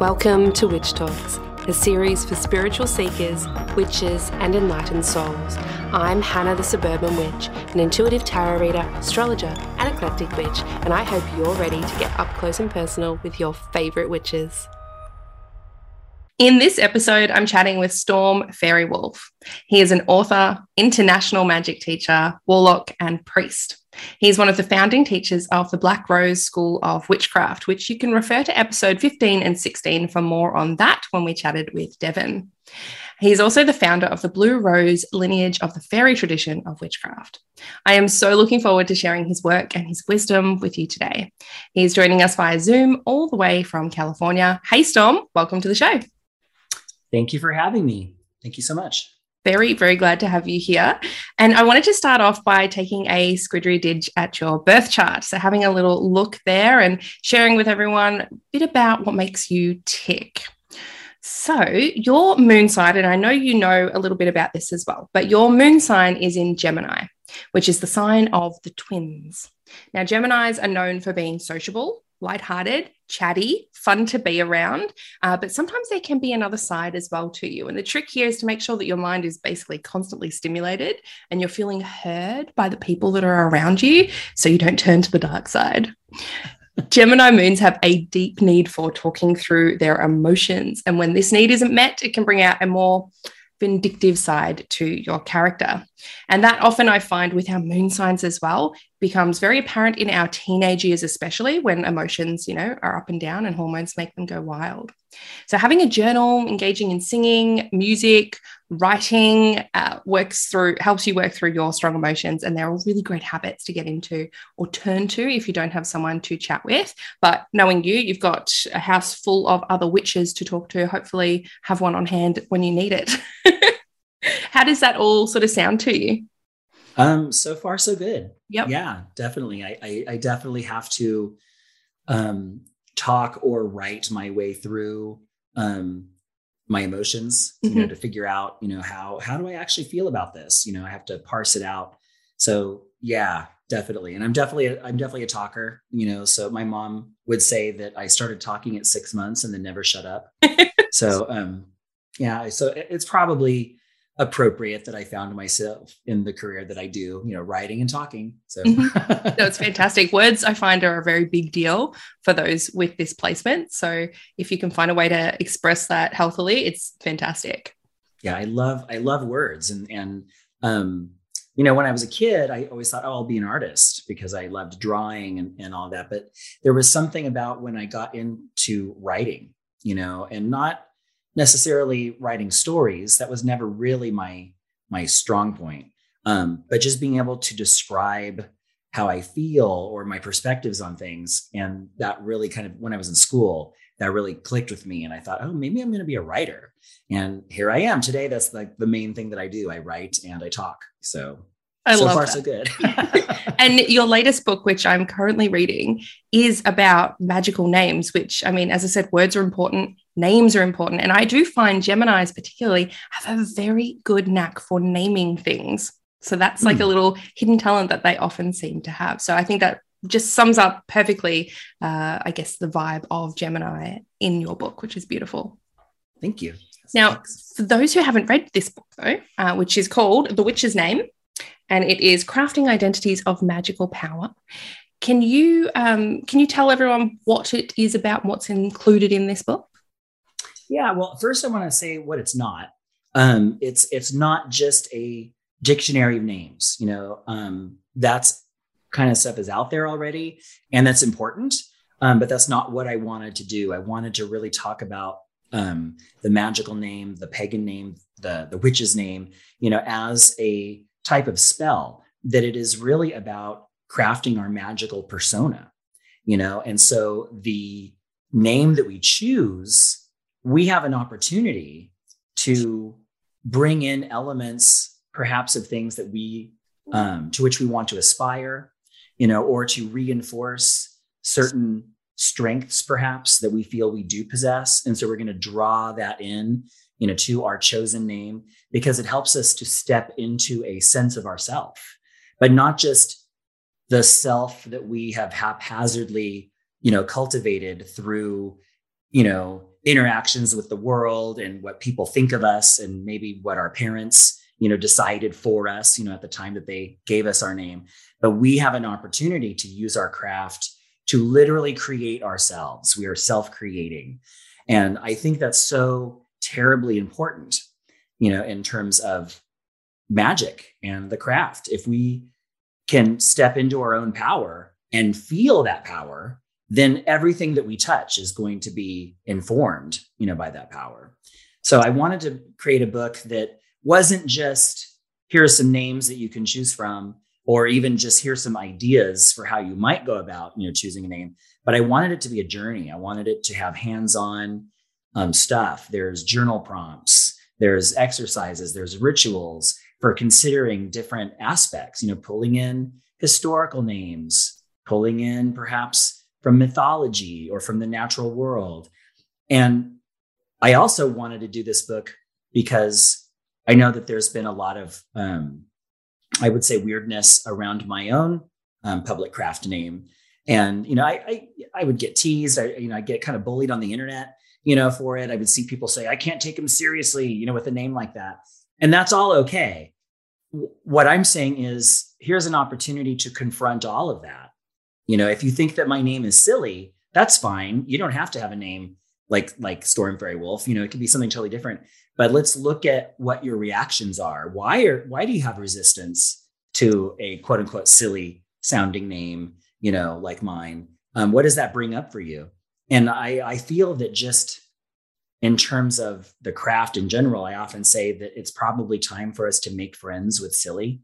Welcome to Witch Talks, a series for spiritual seekers, witches, and enlightened souls. I'm Hana the Suburban Witch, an intuitive tarot reader, astrologer, and eclectic witch, and I hope you're ready to get up close and personal with your favourite witches. In this episode, I'm chatting with Storm Faerywolf. He is an author, international magic teacher, warlock, and priest. He's one of the founding teachers of the Black Rose School of Witchcraft, which you can refer to episode 15 and 16 for more on that when we chatted with Devin. He's also the founder of the Blue Rose lineage of the fairy tradition of witchcraft. I am so looking forward to sharing his work and his wisdom with you today. He's joining us via Zoom all the way from California. Hey, Storm, welcome to the show. Thank you for having me. Thank you so much. Very, very glad to have you here. And I wanted to start off by taking a squidry Dig at your birth chart. So, having a little look there and sharing with everyone a bit about what makes you tick. So, your moon sign, and I know you know a little bit about this as well, but your moon sign is in Gemini, which is the sign of the twins. Now, Geminis are known for being sociable, lighthearted, chatty, fun to be around. Uh, but sometimes there can be another side as well to you. And the trick here is to make sure that your mind is basically constantly stimulated and you're feeling heard by the people that are around you so you don't turn to the dark side. Gemini moons have a deep need for talking through their emotions. And when this need isn't met, it can bring out a more vindictive side to your character. And that often I find with our moon signs as well becomes very apparent in our teenage years, especially when emotions, you know, are up and down and hormones make them go wild. So having a journal, engaging in singing, music, writing uh, works through helps you work through your strong emotions and they're all really great habits to get into or turn to if you don't have someone to chat with. But knowing you you've got a house full of other witches to talk to. Hopefully have one on hand when you need it. How does that all sort of sound to you? Um so far so good. Yep. Yeah definitely. I i, I definitely have to um talk or write my way through um my emotions mm-hmm. you know mm-hmm. to figure out you know how how do i actually feel about this you know i have to parse it out so yeah definitely and i'm definitely a, i'm definitely a talker you know so my mom would say that i started talking at six months and then never shut up so um yeah so it's probably appropriate that I found myself in the career that I do, you know, writing and talking. So mm-hmm. no, it's fantastic. Words I find are a very big deal for those with this placement. So if you can find a way to express that healthily, it's fantastic. Yeah, I love I love words and and um you know, when I was a kid, I always thought, oh, I'll be an artist because I loved drawing and, and all that. But there was something about when I got into writing, you know, and not necessarily writing stories. That was never really my my strong point. Um, but just being able to describe how I feel or my perspectives on things, and that really kind of when I was in school, that really clicked with me, and I thought, oh, maybe I'm going to be a writer. And here I am today. That's like the main thing that I do. I write and I talk. So I so love far that. so good. and your latest book, which I'm currently reading, is about magical names. Which I mean, as I said, words are important names are important. And I do find Geminis, particularly, have a very good knack for naming things. So that's like mm. a little hidden talent that they often seem to have. So I think that just sums up perfectly, uh, I guess, the vibe of Gemini in your book, which is beautiful. Thank you. Now, Thanks. for those who haven't read this book, though, uh, which is called The Witch's Name, and it is Crafting Identities of Magical Power. Can you um, can you tell everyone what it is about, what's included in this book? Yeah, well, first I want to say what it's not. Um, it's it's not just a dictionary of names. You know, um, that's kind of stuff is out there already, and that's important. Um, but that's not what I wanted to do. I wanted to really talk about um, the magical name, the pagan name, the the witch's name. You know, as a type of spell. That it is really about crafting our magical persona. You know, and so the name that we choose we have an opportunity to bring in elements perhaps of things that we um, to which we want to aspire you know or to reinforce certain strengths perhaps that we feel we do possess. And so we're going to draw that in you know to our chosen name because it helps us to step into a sense of ourself but not just the self that we have haphazardly you know cultivated through you know interactions with the world and what people think of us and maybe what our parents you know decided for us you know at the time that they gave us our name. But we have an opportunity to use our craft to literally create ourselves. We are self-creating. And i think that's so terribly important you know in terms of magic and the craft. If we can step into our own power and feel that power then everything that we touch is going to be informed you know by that power. So i wanted to create a book that wasn't just here are some names that you can choose from or even just here's some ideas for how you might go about you know choosing a name but i wanted it to be a journey. I wanted it to have hands-on um, stuff. There's journal prompts there's exercises there's rituals for considering different aspects you know pulling in historical names pulling in perhaps from mythology or from the natural world and i also wanted to do this book because i know that there's been a lot of um, I would say weirdness around my own um, public craft name. And, you know, I, I, I, would get teased. I, you know, I get kind of bullied on the internet, you know, for it. I would see people say, I can't take him seriously, you know, with a name like that. And that's all okay. What I'm saying is here's an opportunity to confront all of that. You know, if you think that my name is silly, that's fine. You don't have to have a name like like Storm Faerywolf. You know, it could be something totally different but let's look at what your reactions are. Why are why do you have resistance to a quote unquote silly sounding name, you know, like mine? Um, what does that bring up for you? And I, I feel that just in terms of the craft in general, I often say that it's probably time for us to make friends with silly.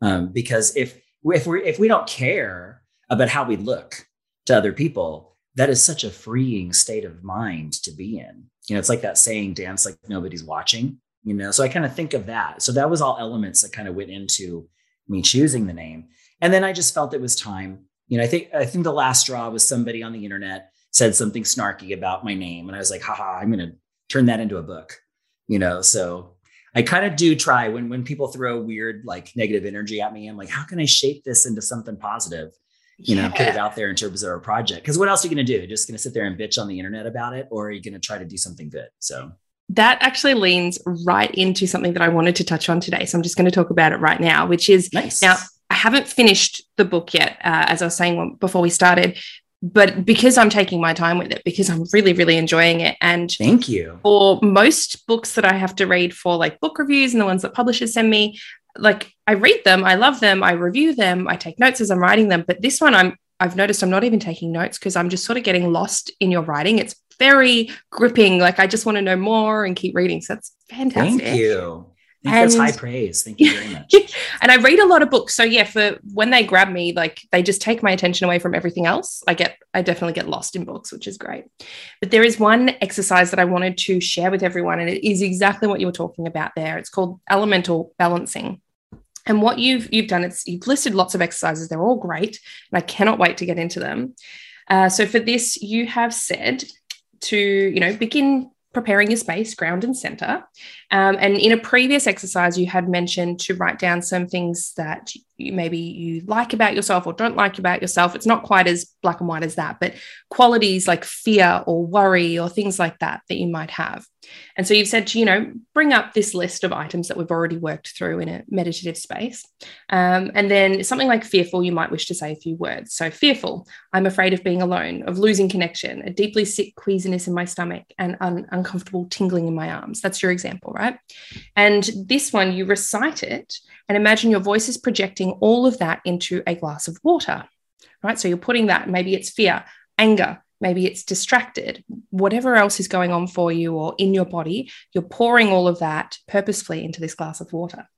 Um, because if if we if we don't care about how we look to other people, that is such a freeing state of mind to be in you know, it's like that saying, dance like nobody's watching, you know? So I kind of think of that. So that was all elements that kind of went into me choosing the name. And then I just felt it was time. You know, I think, I think the last straw was somebody on the internet said something snarky about my name. And I was like, haha, I'm going to turn that into a book, you know? So I kind of do try when, when people throw weird, like negative energy at me, I'm like, how can I shape this into something positive? You know, put it out there in terms of a project. Because what else are you going to do? Just going to sit there and bitch on the internet about it, or are you going to try to do something good? So that actually leans right into something that I wanted to touch on today. So I'm just going to talk about it right now, which is nice. now I haven't finished the book yet, uh, as I was saying before we started. But because I'm taking my time with it, because I'm really, really enjoying it. And thank you. For most books that I have to read for like book reviews and the ones that publishers send me, like I read them, I love them, I review them, I take notes as I'm writing them. But this one, I'm I've noticed I'm not even taking notes because I'm just sort of getting lost in your writing. It's very gripping. Like I just want to know more and keep reading. So that's fantastic. Thank you. that's high praise. Thank you very much. and I read a lot of books. So yeah, for when they grab me, like they just take my attention away from everything else. I get, I definitely get lost in books, which is great. But there is one exercise that I wanted to share with everyone, and it is exactly what you were talking about there. It's called elemental balancing. And what you've you've done is you've listed lots of exercises. They're all great, and I cannot wait to get into them. Uh, so for this, you have said to you know begin preparing your space, ground and center. Um, and in a previous exercise, you had mentioned to write down some things that you, maybe you like about yourself or don't like about yourself. It's not quite as black and white as that, but qualities like fear or worry or things like that that you might have. And so you've said to, you know, bring up this list of items that we've already worked through in a meditative space. Um, and then something like fearful, you might wish to say a few words. So fearful, I'm afraid of being alone, of losing connection, a deeply sick queasiness in my stomach, and un- uncomfortable tingling in my arms. That's your example, right? And this one, you recite it and imagine your voice is projecting all of that into a glass of water, right? So you're putting that, maybe it's fear, anger, maybe it's distracted, whatever else is going on for you or in your body, you're pouring all of that purposefully into this glass of water.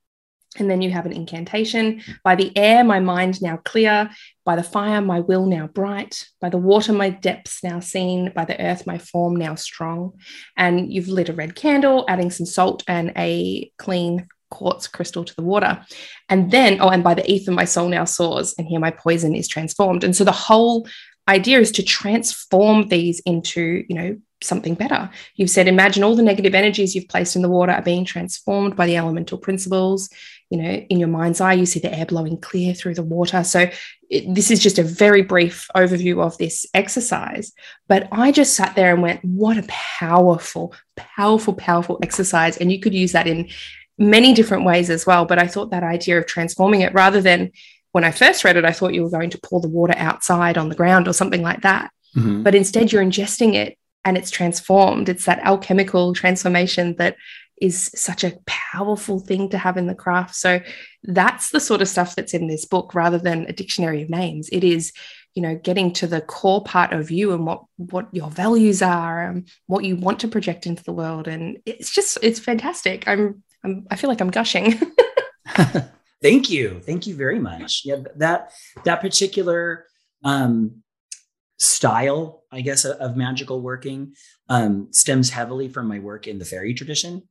And then you have an incantation. By the air, my mind now clear. By the fire, my will now bright. By the water, my depths now seen. By the earth, my form now strong. And you've lit a red candle, adding some salt and a clean quartz crystal to the water. And then, oh, and by the ether, my soul now soars, and here my poison is transformed. And so the whole idea is to transform these into, you know, something better. You've said, imagine all the negative energies you've placed in the water are being transformed by the elemental principles. you know, in your mind's eye, you see the air blowing clear through the water. So it, this is just a very brief overview of this exercise. But I just sat there and went, what a powerful, powerful, powerful exercise. And you could use that in many different ways as well. But I thought that idea of transforming it rather than when I first read it, I thought you were going to pour the water outside on the ground or something like that. Mm-hmm. But instead, you're ingesting it and it's transformed. It's that alchemical transformation that is such a powerful thing to have in the craft. So that's the sort of stuff that's in this book rather than a dictionary of names. It is, you know, getting to the core part of you and what what your values are and what you want to project into the world. And it's just it's fantastic. I'm, I'm I feel like I'm gushing. Thank you. Thank you very much. Yeah, that that particular um style, I guess, of magical working um, stems heavily from my work in the fairy tradition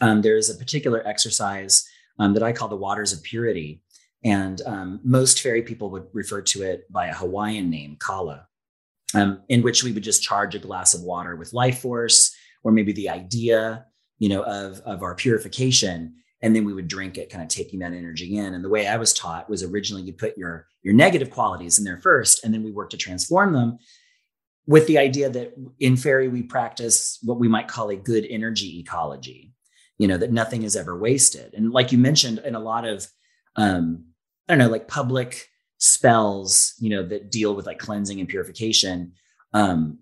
um, there's a particular exercise um, that I call the waters of purity. And um, most fairy people would refer to it by a Hawaiian name, kala, um, in which we would just charge a glass of water with life force, or maybe the idea, you know, of, of our purification. And then we would drink it, kind of taking that energy in. And the way I was taught was originally you put your, your negative qualities in there first, and then we work to transform them with the idea that in fairy we practice what we might call a good energy ecology you know that nothing is ever wasted and like you mentioned in a lot of um i don't know like public spells you know that deal with like cleansing and purification um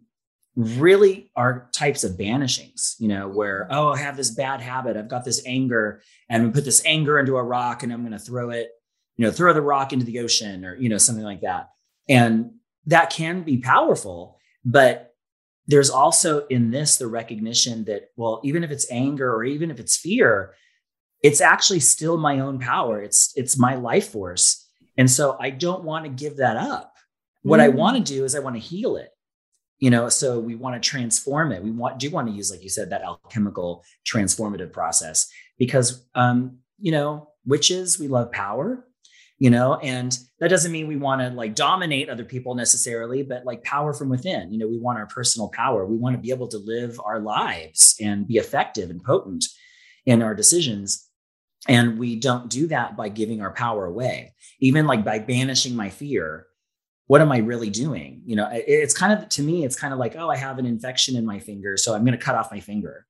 really are types of banishings you know where oh i have this bad habit i've got this anger and we put this anger into a rock and i'm going to throw it you know throw the rock into the ocean or you know something like that and that can be powerful but there's also in this the recognition that, well, even if it's anger or even if it's fear, it's actually still my own power. It's it's my life force. And so I don't want to give that up. What mm. I want to do is I want to heal it. You know, so we want to transform it. We want do want to use, like you said, that alchemical transformative process because um, you know, witches, we love power you know and that doesn't mean we want to like dominate other people necessarily but like power from within. You know we want our personal power. We want to be able to live our lives and be effective and potent in our decisions. And we don't do that by giving our power away. Even like by banishing my fear what am i really doing? You know it's kind of to me it's kind of like oh i have an infection in my finger so i'm going to cut off my finger.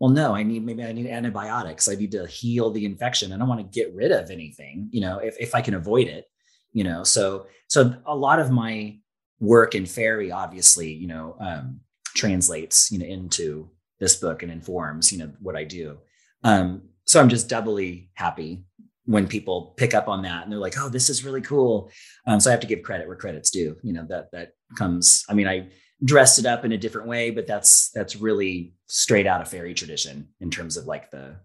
Well no i need maybe i need antibiotics. I need to heal the infection. I don't want to get rid of anything you know if, if i can avoid it you know? So so a lot of my work in fairy obviously you know um, translates you know into this book and informs you know what i do. Um, so i'm just doubly happy when people pick up on that and they're like oh this is really cool um, so i have to give credit where credit's due you know that that comes i mean i dressed it up in a different way, but that's that's really straight out of fairy tradition in terms of like the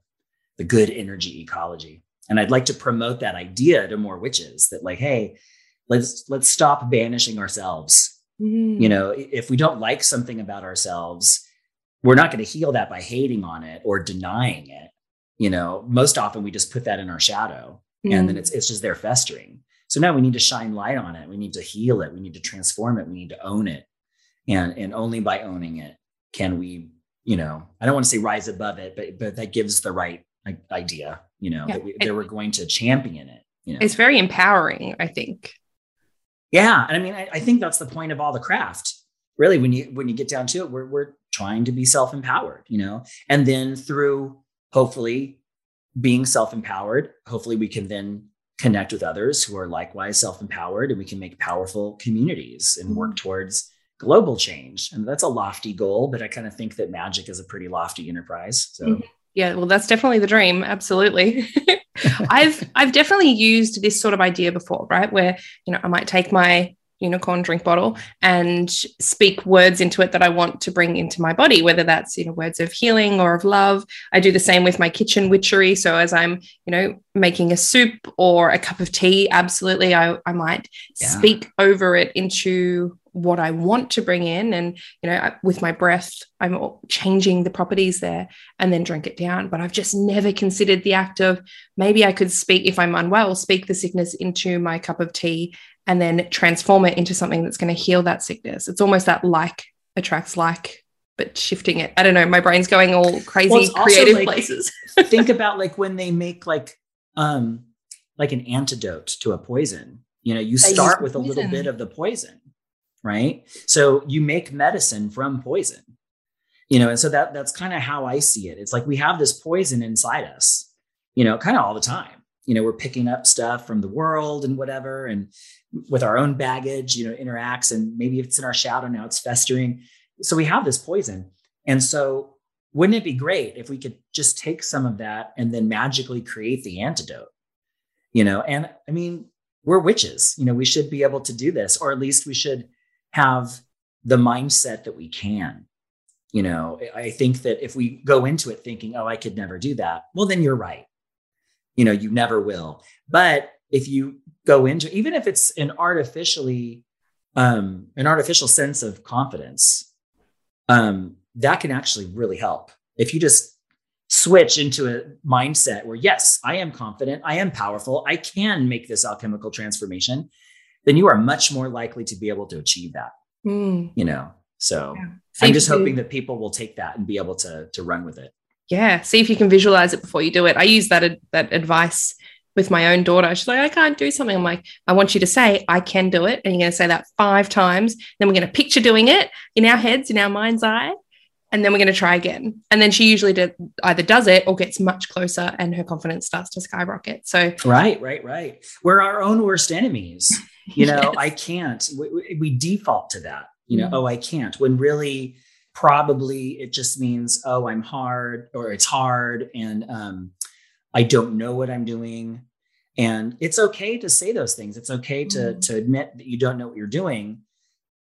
the good energy ecology. And I'd like to promote that idea to more witches that like, hey, let's let's stop banishing ourselves. Mm. You know, if we don't like something about ourselves, we're not going to heal that by hating on it or denying it. You know, most often we just put that in our shadow mm. and then mm. it's it's just there festering. So now we need to shine light on it. We need to heal it. We need to transform it. We need to own it and and only by owning it can we you know i don't want to say rise above it but but that gives the right idea you know yeah. that, we, that we're going to champion it you know it's very empowering i think yeah and i mean I, I think that's the point of all the craft really when you when you get down to it we're, we're trying to be self-empowered you know and then through hopefully being self-empowered hopefully we can then connect with others who are likewise self-empowered and we can make powerful communities and work mm-hmm. towards global change. And that's a lofty goal, but I kind of think that magic is a pretty lofty enterprise. So mm-hmm. yeah, well, that's definitely the dream. Absolutely. I've I've definitely used this sort of idea before, right? Where, you know, I might take my unicorn drink bottle and speak words into it that I want to bring into my body, whether that's you know words of healing or of love. I do the same with my kitchen witchery. So as I'm you know making a soup or a cup of tea, absolutely, I, I might yeah. speak over it into what I want to bring in. And, you know, with my breath, I'm changing the properties there and then drink it down. But I've just never considered the act of maybe I could speak, if I'm unwell, speak the sickness into my cup of tea and then transform it into something that's going to heal that sickness. It's almost that like attracts like, but shifting it. I don't know. My brain's going all crazy well, creative like, places. think about like when they make like um, like an antidote to a poison. You know, you start with a little bit of the poison, right? So you make medicine from poison. You know, and so that that's kind of how I see it. It's like we have this poison inside us, you know, kind of all the time. You know, we're picking up stuff from the world and whatever, and with our own baggage, you know, interacts, and maybe it's in our shadow now, it's festering. So we have this poison. And so wouldn't it be great if we could just take some of that and then magically create the antidote? You know, and I mean, we're witches. You know, we should be able to do this, or at least we should have the mindset that we can. You know, I think that if we go into it thinking, oh, I could never do that, well, then you're right. You know, you never will. But if you go into, even if it's an artificially, um, an artificial sense of confidence, um, that can actually really help. If you just switch into a mindset where, yes, I am confident, I am powerful, I can make this alchemical transformation, then you are much more likely to be able to achieve that. Mm. You know, so yeah. I'm just hoping that people will take that and be able to to run with it. Yeah, see if you can visualize it before you do it. I use that that advice with my own daughter. She's like, I can't do something. I'm like, I want you to say, I can do it. And you're going to say that five times. Then we're going to picture doing it in our heads, in our mind's eye and then we're going to try again. And then she usually did, either does it or gets much closer and her confidence starts to skyrocket. So, right, right, right. We're our own worst enemies. You know, yes. I can't, we, we, default to that, you know, mm oh, I can't, when really probably it just means, oh, I'm hard or it's hard and um, I don't know what I'm doing. And it's okay to say those things. It's okay to, mm to admit that you don't know what you're doing,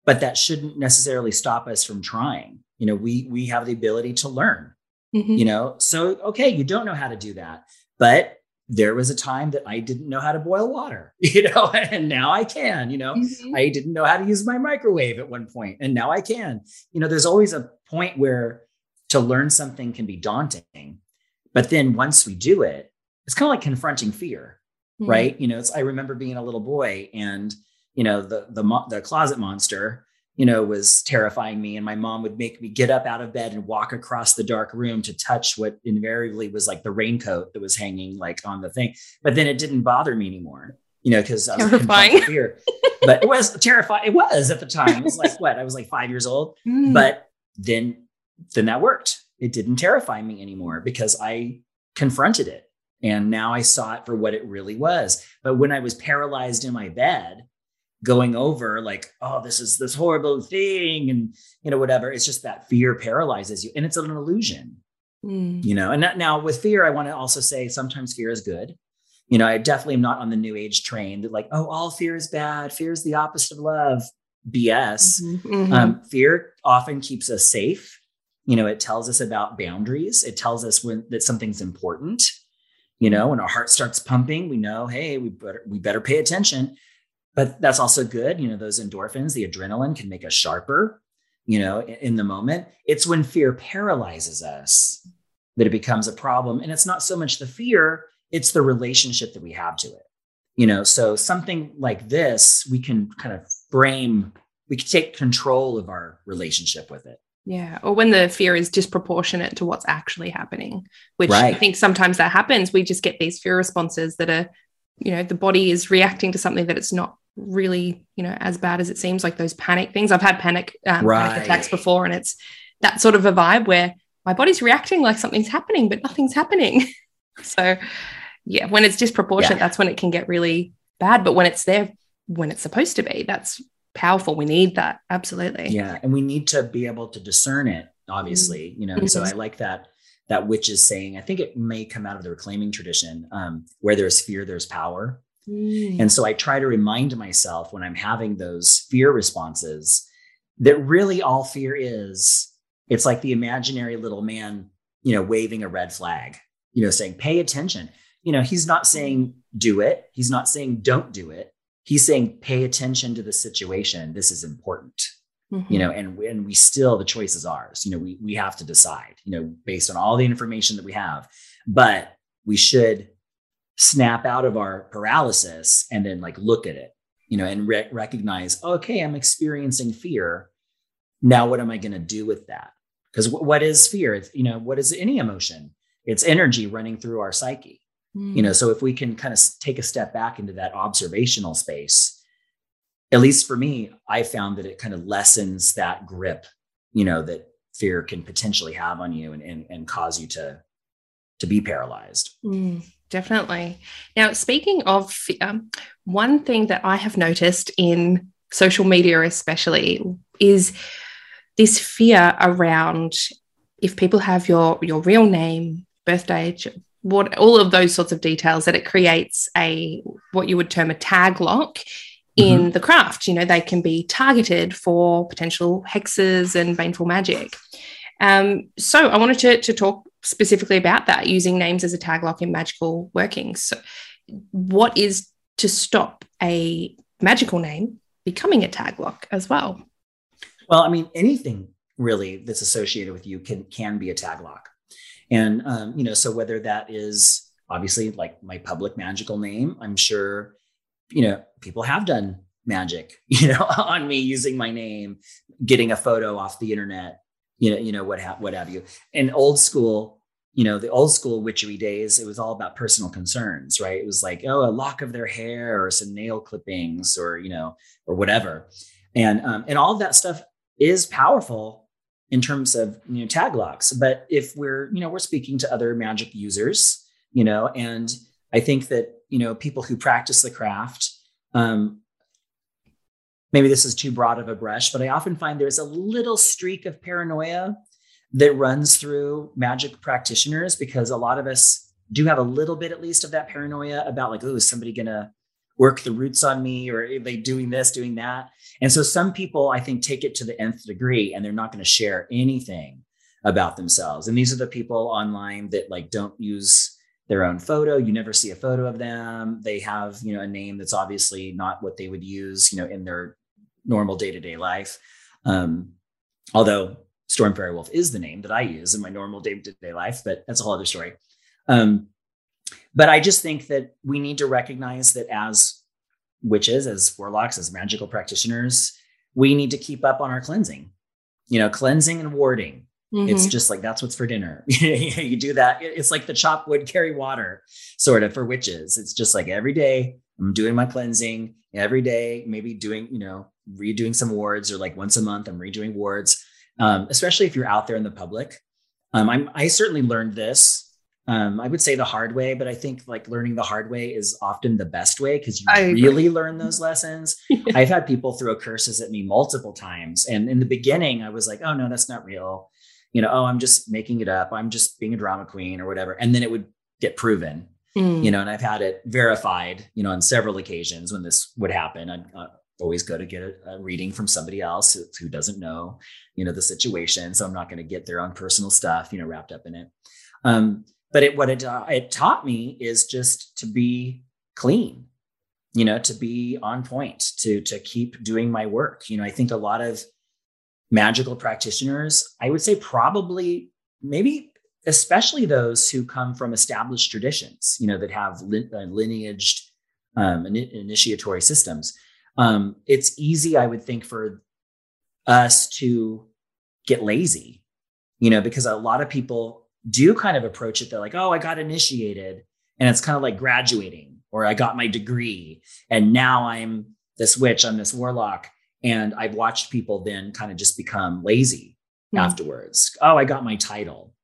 but that shouldn't necessarily stop us from trying you know we we have the ability to learn mm-hmm. you know so okay you don't know how to do that but there was a time that I didn't know how to boil water, you know, and now I can, you know, mm-hmm. I didn't know how to use my microwave at one point and now I can. You know, there's always a point where to learn something can be daunting. But then once we do it, it's kind of like confronting fear, mm-hmm. right? You know, it's I remember being a little boy and, you know, the the the closet monster you know, was terrifying me. And my mom would make me get up out of bed and walk across the dark room to touch what invariably was like the raincoat that was hanging like on the thing. But then it didn't bother me anymore, you know, because I was terrifying fear. but it was terrifying. It was at the time. It was like what? I was like five years old. Mm. But then then that worked. It didn't terrify me anymore because I confronted it. And now I saw it for what it really was. But when I was paralyzed in my bed, going over like oh this is this horrible thing and you know whatever it's just that fear paralyzes you and it's an illusion mm. you know and that, now with fear i want to also say sometimes fear is good you know i definitely am not on the new age train that like oh all fear is bad fear is the opposite of love bs mm-hmm, mm-hmm. Um, fear often keeps us safe you know it tells us about boundaries it tells us when that something's important you know when our heart starts pumping we know hey we better we better pay attention but that's also good. You know, those endorphins, the adrenaline can make us sharper, you know, in, in the moment. It's when fear paralyzes us that it becomes a problem. And it's not so much the fear, it's the relationship that we have to it. You know, so something like this, we can kind of frame, we can take control of our relationship with it. Yeah. Or when the fear is disproportionate to what's actually happening, which right. I think sometimes that happens. We just get these fear responses that are, you know, the body is reacting to something that it's not really you know as bad as it seems like those panic things i've had panic, um, right. panic attacks before and it's that sort of a vibe where my body's reacting like something's happening but nothing's happening so yeah when it's disproportionate yeah. that's when it can get really bad but when it's there when it's supposed to be that's powerful we need that absolutely yeah and we need to be able to discern it obviously mm-hmm. you know mm-hmm. so i like that that witch is saying i think it may come out of the reclaiming tradition um, where there's fear there's power Mm. And so I try to remind myself when I'm having those fear responses that really all fear is it's like the imaginary little man, you know, waving a red flag, you know, saying, pay attention. You know, he's not saying do it, he's not saying don't do it. He's saying pay attention to the situation. This is important. Mm-hmm. You know, and, and we still the choice is ours. You know, we we have to decide, you know, based on all the information that we have. But we should snap out of our paralysis and then like look at it, you know, and re- recognize, okay, I'm experiencing fear. Now, what am I going to do with that? Because w- what is fear? It's, you know, what is any emotion? It's energy running through our psyche. Mm. You know, so if we can kind of take a step back into that observational space, at least for me, I found that it kind of lessens that grip, you know, that fear can potentially have on you and, and, and cause you to to be paralyzed. Mm, definitely. Now, speaking of fear, one thing that I have noticed in social media, especially, is this fear around if people have your your real name, birthday, what all of those sorts of details that it creates a what you would term a tag lock in mm-hmm. the craft. You know, they can be targeted for potential hexes and baneful magic. Um, so I wanted to, to talk specifically about that, using names as a tag lock in magical workings. So what is to stop a magical name becoming a tag lock as well? Well, I mean, anything really that's associated with you can can be a tag lock. And um, you know, so whether that is obviously like my public magical name, I'm sure, you know, people have done magic, you know, on me using my name, getting a photo off the internet, you know, you know, what have what have you. And old school, you know, the old school witchery days, it was all about personal concerns, right? It was like, oh, a lock of their hair or some nail clippings or, you know, or whatever. And um, and all of that stuff is powerful in terms of you know tag locks. But if we're, you know, we're speaking to other magic users, you know, and I think that, you know, people who practice the craft, um, maybe this is too broad of a brush, but I often find there's a little streak of paranoia that runs through magic practitioners because a lot of us do have a little bit at least of that paranoia about like, oh, is somebody gonna work the roots on me or they doing this, doing that? And so some people I think take it to the nth degree and they're not going to share anything about themselves. And these are the people online that like don't use their own photo. You never see a photo of them. They have, you know, a name that's obviously not what they would use, you know, in their normal day-to-day life. Um, although Storm Faerywolf is the name that I use in my normal day-to-day life, but that's a whole other story. Um, but I just think that we need to recognize that as witches, as warlocks, as magical practitioners, we need to keep up on our cleansing. You know, cleansing and warding. Mm-hmm. It's just like that's what's for dinner. you do that. It's like the chop wood, carry water, sort of for witches. It's just like every day I'm doing my cleansing. Every day, maybe doing, you know, redoing some wards or like once a month, I'm redoing wards. Um, especially if you're out there in the public. Um, I'm, I certainly learned this um, I would say the hard way, but I think like learning the hard way is often the best way because you I really agree. learn those lessons. yeah. I've had people throw curses at me multiple times. And in the beginning, I was like, oh, no, that's not real. You know, oh, I'm just making it up. I'm just being a drama queen or whatever. And then it would get proven, mm. you know, and I've had it verified, you know, on several occasions when this would happen. I'd uh, always go to get a, a reading from somebody else who, who doesn't know, you know, the situation. So I'm not going to get their own personal stuff, you know, wrapped up in it. Um, but it, what it, uh, it taught me is just to be clean you know to be on point to to keep doing my work. You know i think a lot of magical practitioners i would say probably maybe especially those who come from established traditions you know that have uh, lineaged um, initiatory systems. Um, it's easy i would think for us to get lazy you know because a lot of people do kind of approach it, they're like, oh, I got initiated. And it's kind of like graduating, or I got my degree. And now I'm this witch, I'm this warlock. And I've watched people then kind of just become lazy mm. afterwards. Oh, I got my title,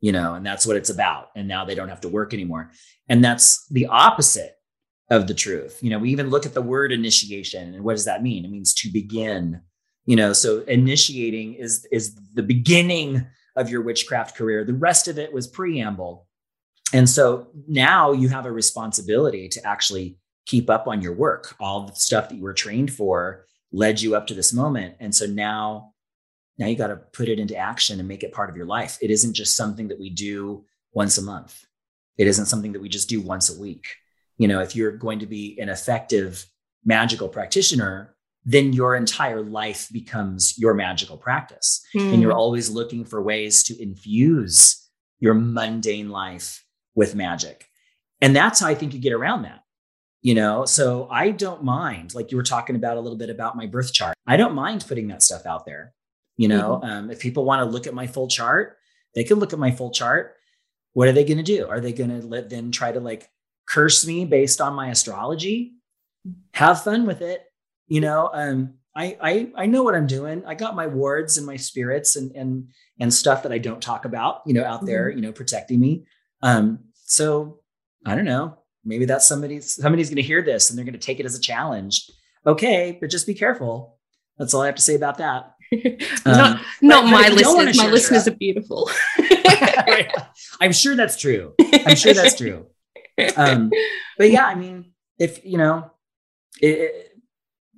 you know, and that's what it's about. And now they don't have to work anymore. And that's the opposite of the truth. You know, we even look at the word initiation and what does that mean? It means to begin. You know, so initiating is is the beginning of your witchcraft career. The rest of it was preamble. And so now you have a responsibility to actually keep up on your work. All the stuff that you were trained for led you up to this moment. And so now, now you got to put it into action and make it part of your life. It isn't just something that we do once a month. It isn't something that we just do once a week. You know, if you're going to be an effective magical practitioner, then your entire life becomes your magical practice. Mm. And you're hmm. always looking for ways to infuse your mundane life with magic. And that's how I think you get around that. You know, so I don't mind, like you were talking about a little bit about my birth chart. I don't mind putting that stuff out there. You know, mm-hmm. um, if people want to look at my full chart, they can look at my full chart. what are they going to do? Are they going to let then try to like curse me based on my astrology? Have fun with it. You know, um, I, I I know what I'm doing. I got my wards and my spirits and and and stuff that I don't talk about, you know, out mm-hmm. there, you know, protecting me. Um, so I don't know. Maybe that's somebody somebody's going to hear this and they're going to take it as a challenge. Okay, but just be careful. That's all I have to say about that. not um, not but, my listeners. My listeners are beautiful. I'm sure that's true. I'm sure that's true. Um, but yeah, I mean, if you know, it,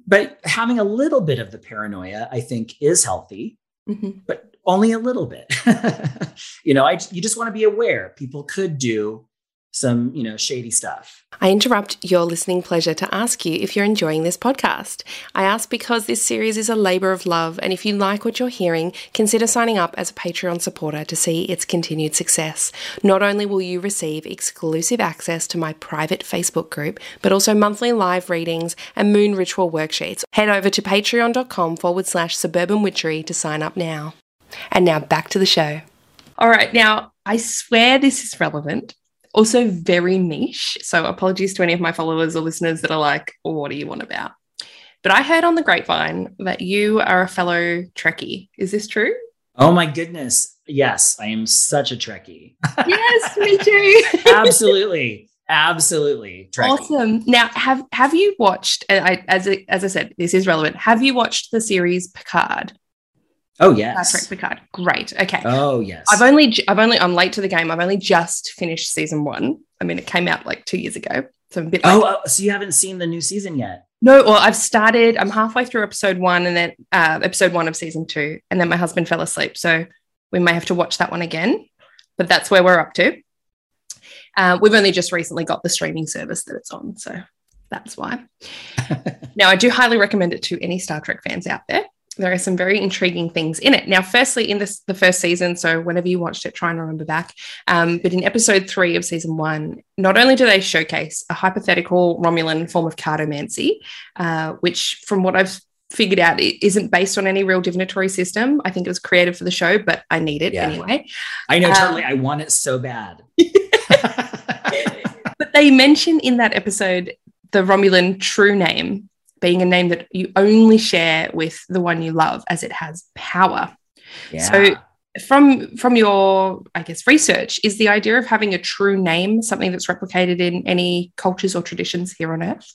but having a little bit of the paranoia, I think, is healthy, mm-hmm. but only a little bit. you know, I you just want to be aware. People could do some, you know, shady stuff. I interrupt your listening pleasure to ask you if you're enjoying this podcast. I ask because this series is a labor of love, and if you like what you're hearing, consider signing up as a Patreon supporter to see its continued success. Not only will you receive exclusive access to my private Facebook group, but also monthly live readings and moon ritual worksheets. Head over to patreon.com forward slash suburban witchery to sign up now. And now back to the show. All right, now I swear this is relevant also very niche. So apologies to any of my followers or listeners that are like, oh, what do you want about? But I heard on the grapevine that you are a fellow Trekkie. Is this true? Oh my goodness. Yes, I am such a Trekkie. yes, me too. Absolutely. Absolutely. Trekkie. Awesome. Now, have have you watched I, as as I said, this is relevant. Have you watched the series Picard? Oh yes, Star Trek Picard. Great. Okay. Oh yes. I've only, I've only, I'm late to the game. I've only just finished season one. I mean, it came out like two years ago, so I'm a bit. Oh, oh, so you haven't seen the new season yet? No. Well, I've started. I'm halfway through episode one, and then uh, episode one of season two, and then my husband fell asleep, so we may have to watch that one again. But that's where we're up to. Uh, we've only just recently got the streaming service that it's on, so that's why. now, I do highly recommend it to any Star Trek fans out there there are some very intriguing things in it. Now, firstly, in this the first season, so whenever you watched it, try and remember back. Um, but in episode three of season one, not only do they showcase a hypothetical Romulan form of cartomancy, uh, which, from what I've figured out, it isn't based on any real divinatory system. I think it was created for the show, but I need it yeah. anyway. I know, totally. Um, I want it so bad. but they mention in that episode the Romulan true name being a name that you only share with the one you love as it has power. Yeah. So from from your i guess research is the idea of having a true name something that's replicated in any cultures or traditions here on earth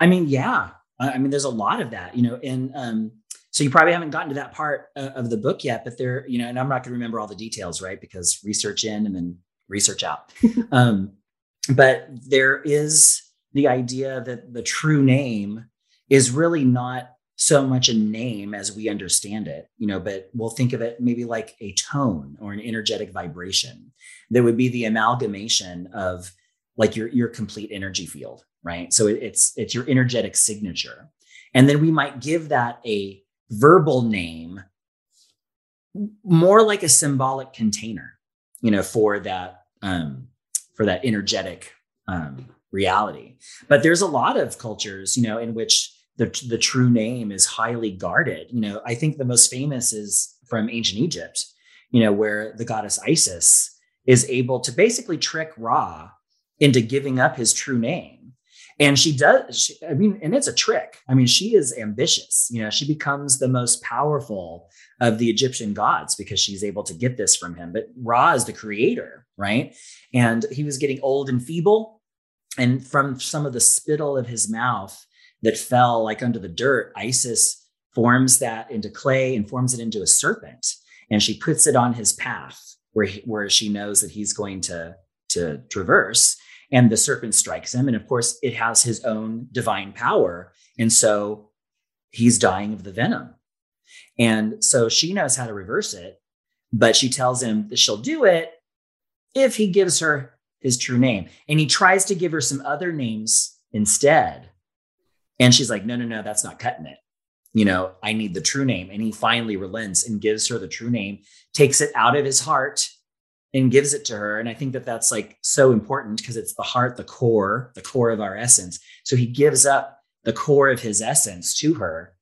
i mean yeah i mean there's a lot of that you know and um so you probably haven't gotten to that part uh, of the book yet but there you know and i'm not going to remember all the details right because research in and then research out um but there is the idea that the true name is really not so much a name as we understand it, you know, but we'll think of it maybe like a tone or an energetic vibration that would be the amalgamation of like your your complete energy field, right? So it's it's your energetic signature. And then we might give that a verbal name more like a symbolic container, you know, for that um for that energetic um reality. But there's a lot of cultures, you know, in which the, the true name is highly guarded. You know, I think the most famous is from ancient Egypt, you know, where the goddess Isis is able to basically trick Ra into giving up his true name. And she does, she, I mean, and it's a trick. I mean, she is ambitious. You know, she becomes the most powerful of the Egyptian gods because she's able to get this from him. But Ra is the creator, right? And he was getting old and feeble and from some of the spittle of his mouth that fell like under the dirt, Isis forms that into clay and forms it into a serpent. And she puts it on his path where, he, where she knows that he's going to, to traverse. And the serpent strikes him. And of course, it has his own divine power. And so he's dying of the venom. And so she knows how to reverse it, but she tells him that she'll do it if he gives her his true name. And he tries to give her some other names instead. And she's like, no, no, no, that's not cutting it. You know, I need the true name. And he finally relents and gives her the true name, takes it out of his heart and gives it to her. And I think that that's like so important because it's the heart, the core, the core of our essence. So he gives up the core of his essence to her.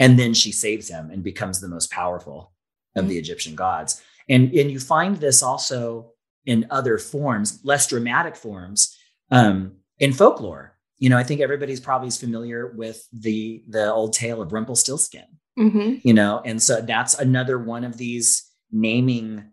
And then she saves him and becomes the most powerful of the Egyptian gods. And, and you find this also in other forms, less dramatic forms, um, in folklore. You know, I think everybody's probably familiar with the the old tale of Rumpelstiltskin. Mm-hmm. You know, and so that's another one of these naming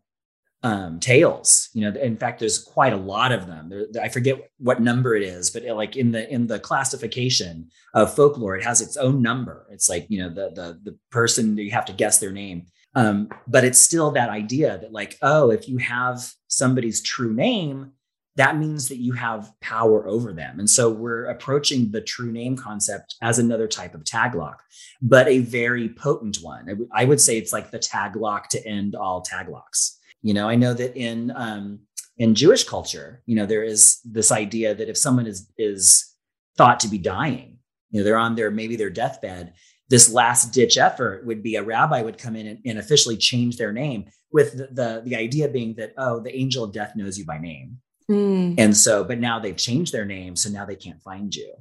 um, tales. You know, in fact, there's quite a lot of them. There, I forget what number it is, but it, like in the in the classification of folklore, it has its own number. It's like you know the the the person you have to guess their name. Um, but it's still that idea that like, oh, if you have somebody's true name, that means that you have power over them. And so we're approaching the true name concept as another type of tag lock, but a very potent one. I would say it's like the tag lock to end all tag locks. You know, I know that in um, in Jewish culture, you know, there is this idea that if someone is is thought to be dying, you know, they're on their maybe their deathbed, this last ditch effort would be a rabbi would come in and, and officially change their name with the, the, the idea being that oh the angel of death knows you by name Mm. And so, but now they've changed their name. So now they can't find you.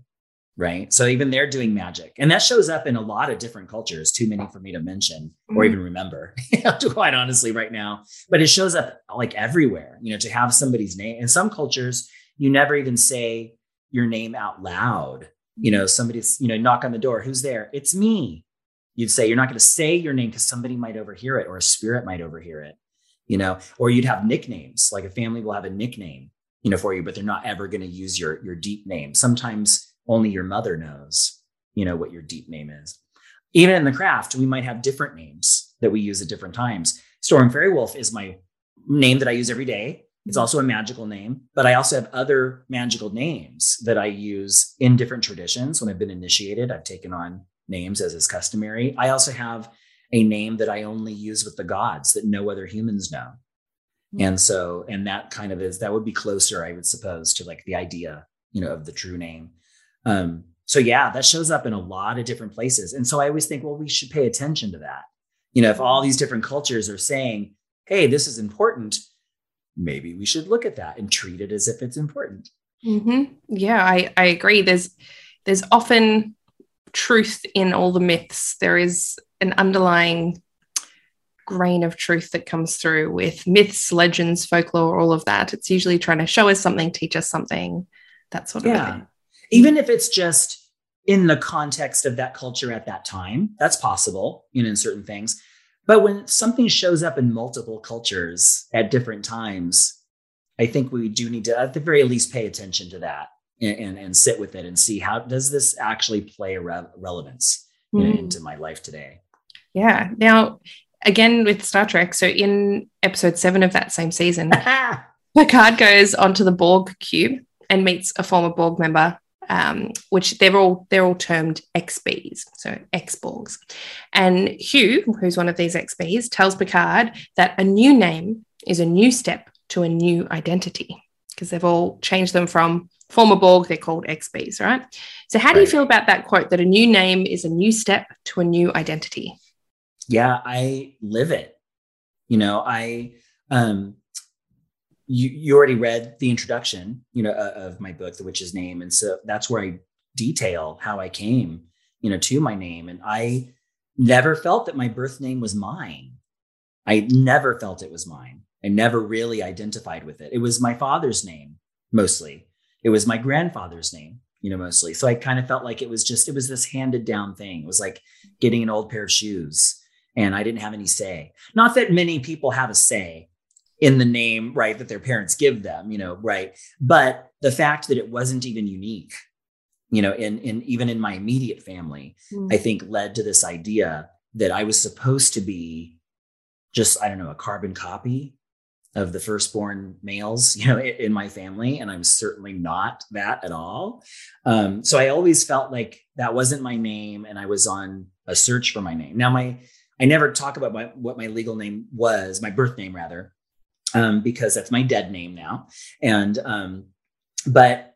Right. So even they're doing magic. And that shows up in a lot of different cultures, too many for me to mention mm. or even remember, quite honestly, right now. But it shows up like everywhere, you know, to have somebody's name. In some cultures, you never even say your name out loud. You know, somebody's, you know, knock on the door. Who's there? It's me. You'd say, you're not going to say your name because somebody might overhear it or a spirit might overhear it, you know, or you'd have nicknames. Like a family will have a nickname you know, for you, but they're not ever going to use your your deep name. Sometimes only your mother knows, you know, what your deep name is. Even in the craft, we might have different names that we use at different times. Storm Faerywolf is my name that I use every day. It's also a magical name, but I also have other magical names that I use in different traditions. When I've been initiated, I've taken on names as is customary. I also have a name that I only use with the gods that no other humans know. And so, and that kind of is that would be closer, I would suppose, to like the idea, you know, of the true name. Um, so yeah, that shows up in a lot of different places. And so I always think, well, we should pay attention to that. You know, if all these different cultures are saying, hey, this is important, maybe we should look at that and treat it as if it's important. Mm-hmm. Yeah, I, I agree. There's there's often truth in all the myths. There is an underlying grain of truth that comes through with myths, legends, folklore, all of that. It's usually trying to show us something, teach us something, that sort of yeah. thing. Even if it's just in the context of that culture at that time, that's possible, you know, in certain things. But when something shows up in multiple cultures at different times, I think we do need to, at the very least, pay attention to that and, and, and sit with it and see how does this actually play a re- relevance mm. know, into my life today. Yeah. Now, again with Star Trek. So in episode seven of that same season, Picard goes onto the Borg cube and meets a former Borg member, um, which they're all they're all termed XBs, so ex-Borgs. And Hugh, who's one of these XBs, tells Picard that a new name is a new step to a new identity because they've all changed them from former Borg, they're called XBs, right? So, how do you feel about that quote that a new name is a new step to a new identity? yeah, I live it. You know, I um you you already read the introduction, you know, uh, of my book, The Witch's Name, and so that's where I detail how I came, you know, to my name, and I never felt that my birth name was mine. I never felt it was mine. I never really identified with it. It was my father's name mostly. It was my grandfather's name, you know, mostly. So I kind of felt like it was just, it was this handed down thing. It was like getting an old pair of shoes and I didn't have any say. Not that many people have a say in the name, right, that their parents give them, you know, right. But the fact that it wasn't even unique, you know, in, in even in my immediate family, mm. I think led to this idea that I was supposed to be just, I don't know, a carbon copy of the firstborn males, you know, in, my family. And I'm certainly not that at all. Um, so I always felt like that wasn't my name and I was on a search for my name. Now, my I never talk about my, what my legal name was, my birth name rather, um, because that's my dead name now. And um, but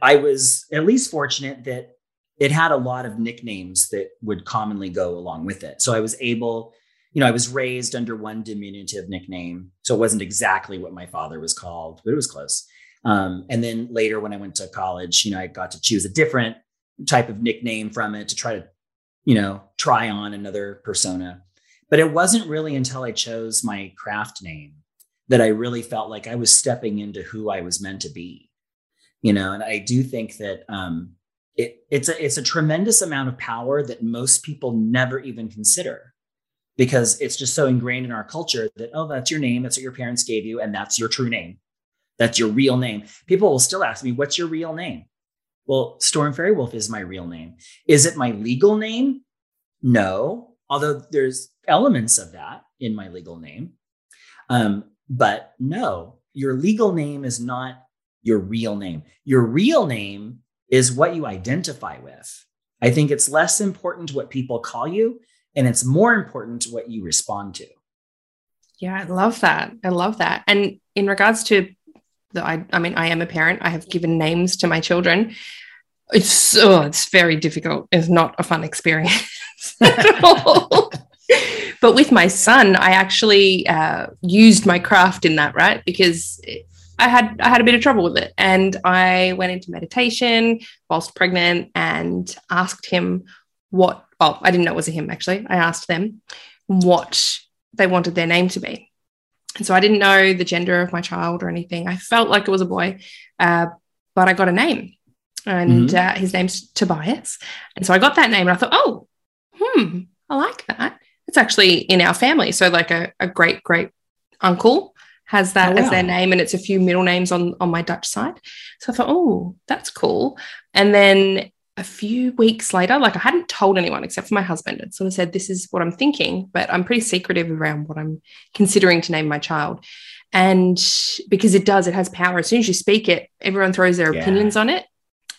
I was at least fortunate that it had a lot of nicknames that would commonly go along with it. So I was able, you know, I was raised under one diminutive nickname, so it wasn't exactly what my father was called, but it was close. Um, and then later, when I went to college, you know, I got to choose a different type of nickname from it to try to you know, try on another persona. But it wasn't really until I chose my craft name that I really felt like I was stepping into who I was meant to be. You know, and I do think that um, it, it's a it's a tremendous amount of power that most people never even consider because it's just so ingrained in our culture that oh that's your name that's what your parents gave you and that's your true name. That's your real name. People will still ask me what's your real name? Well storm faerywolf is my real name. Is it my legal name? No. Although there's elements of that in my legal name um, but no your legal name is not your real name your real name is what you identify with. I think it's less important what people call you, and it's more important what you respond to. Yeah, I love that. I love that. And in regards to the, I, I mean, I am a parent. I have given names to my children. It's oh, it's very difficult. It's not a fun experience at all. But with my son, I actually uh, used my craft in that, right? Because I had I had a bit of trouble with it, and I went into meditation whilst pregnant and asked him what. Well, I didn't know it was a him actually. I asked them what they wanted their name to be, and so I didn't know the gender of my child or anything. I felt like it was a boy, uh, but I got a name, and mm-hmm. uh, his name's Tobias, and so I got that name, and I thought, oh, hmm, I like that. It's actually in our family, so like a, a great great uncle has that oh, wow. as their name and it's a few middle names on on my Dutch side. So I thought, oh, that's cool. And then a few weeks later, like I hadn't told anyone except for my husband. It sort of said, this is what I'm thinking, but I'm pretty secretive around what I'm considering to name my child. And because it does, it has power. As soon as you speak it, everyone throws their yeah. opinions on it.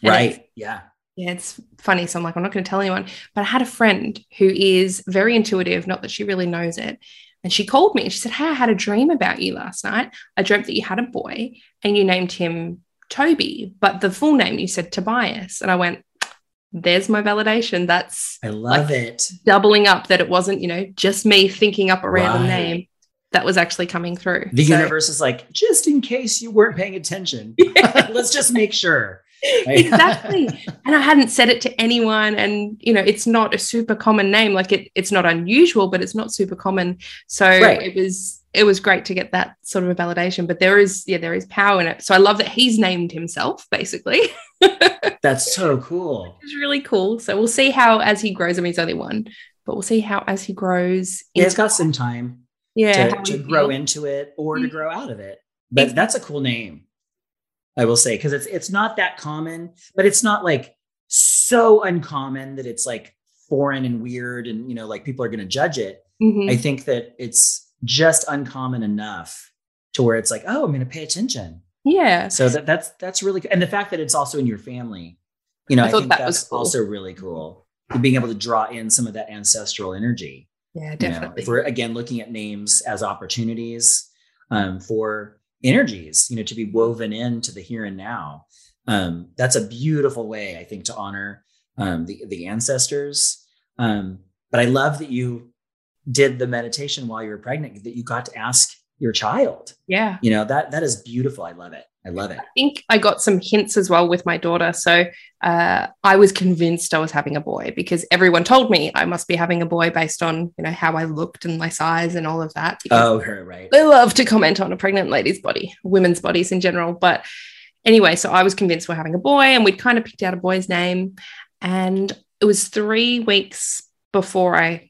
Right. Yeah. Yeah, it's funny. So I'm like, I'm not going to tell anyone. But I had a friend who is very intuitive, not that she really knows it. And she called me and she said, Hey, I had a dream about you last night. I dreamt that you had a boy and you named him Toby, but the full name you said Tobias. And I went, There's my validation. That's I love like it. Doubling up that it wasn't, you know, just me thinking up a random right. name that was actually coming through. The so, universe is like, just in case you weren't paying attention, yeah. let's just make sure. exactly. And I hadn't said it to anyone. And, you know, it's not a super common name. Like it, it's not unusual, but it's not super common. So right. it was, it was great to get that sort of a validation. But there is, yeah, there is power in it. So I love that he's named himself, basically. That's so cool. It's really cool. So we'll see how, as he grows, I mean, he's only one, but we'll see how, as he grows. Yeah, it's got some time. Yeah. To, to grow into it or to mm. grow out of it. But that's a cool name. I will say, because it's it's not that common, but it's not like so uncommon that it's like foreign and weird and you know, like people are gonna judge it. Mm-hmm. I think that it's just uncommon enough to where it's like, oh, I'm gonna pay attention. Yeah. So that that's that's really and the fact that it's also in your family, you know, I, I think that that's cool. also really cool. Being able to draw in some of that ancestral energy. Yeah, definitely. You know, if we're again looking at names as opportunities um, for energies, you know, to be woven into the here and now. Um, that's a beautiful way, I think, to honor um, the the ancestors. Um, but I love that you did the meditation while you were pregnant. That you got to ask your child. Yeah, you know that that is beautiful. I love it. I love it. I think I got some hints as well with my daughter. So uh, I was convinced I was having a boy because everyone told me I must be having a boy based on you know how I looked and my size and all of that. Oh, her right. They love to comment on a pregnant lady's body, women's bodies in general. But anyway, so I was convinced we're having a boy, and we'd kind of picked out a boy's name, and it was three weeks before I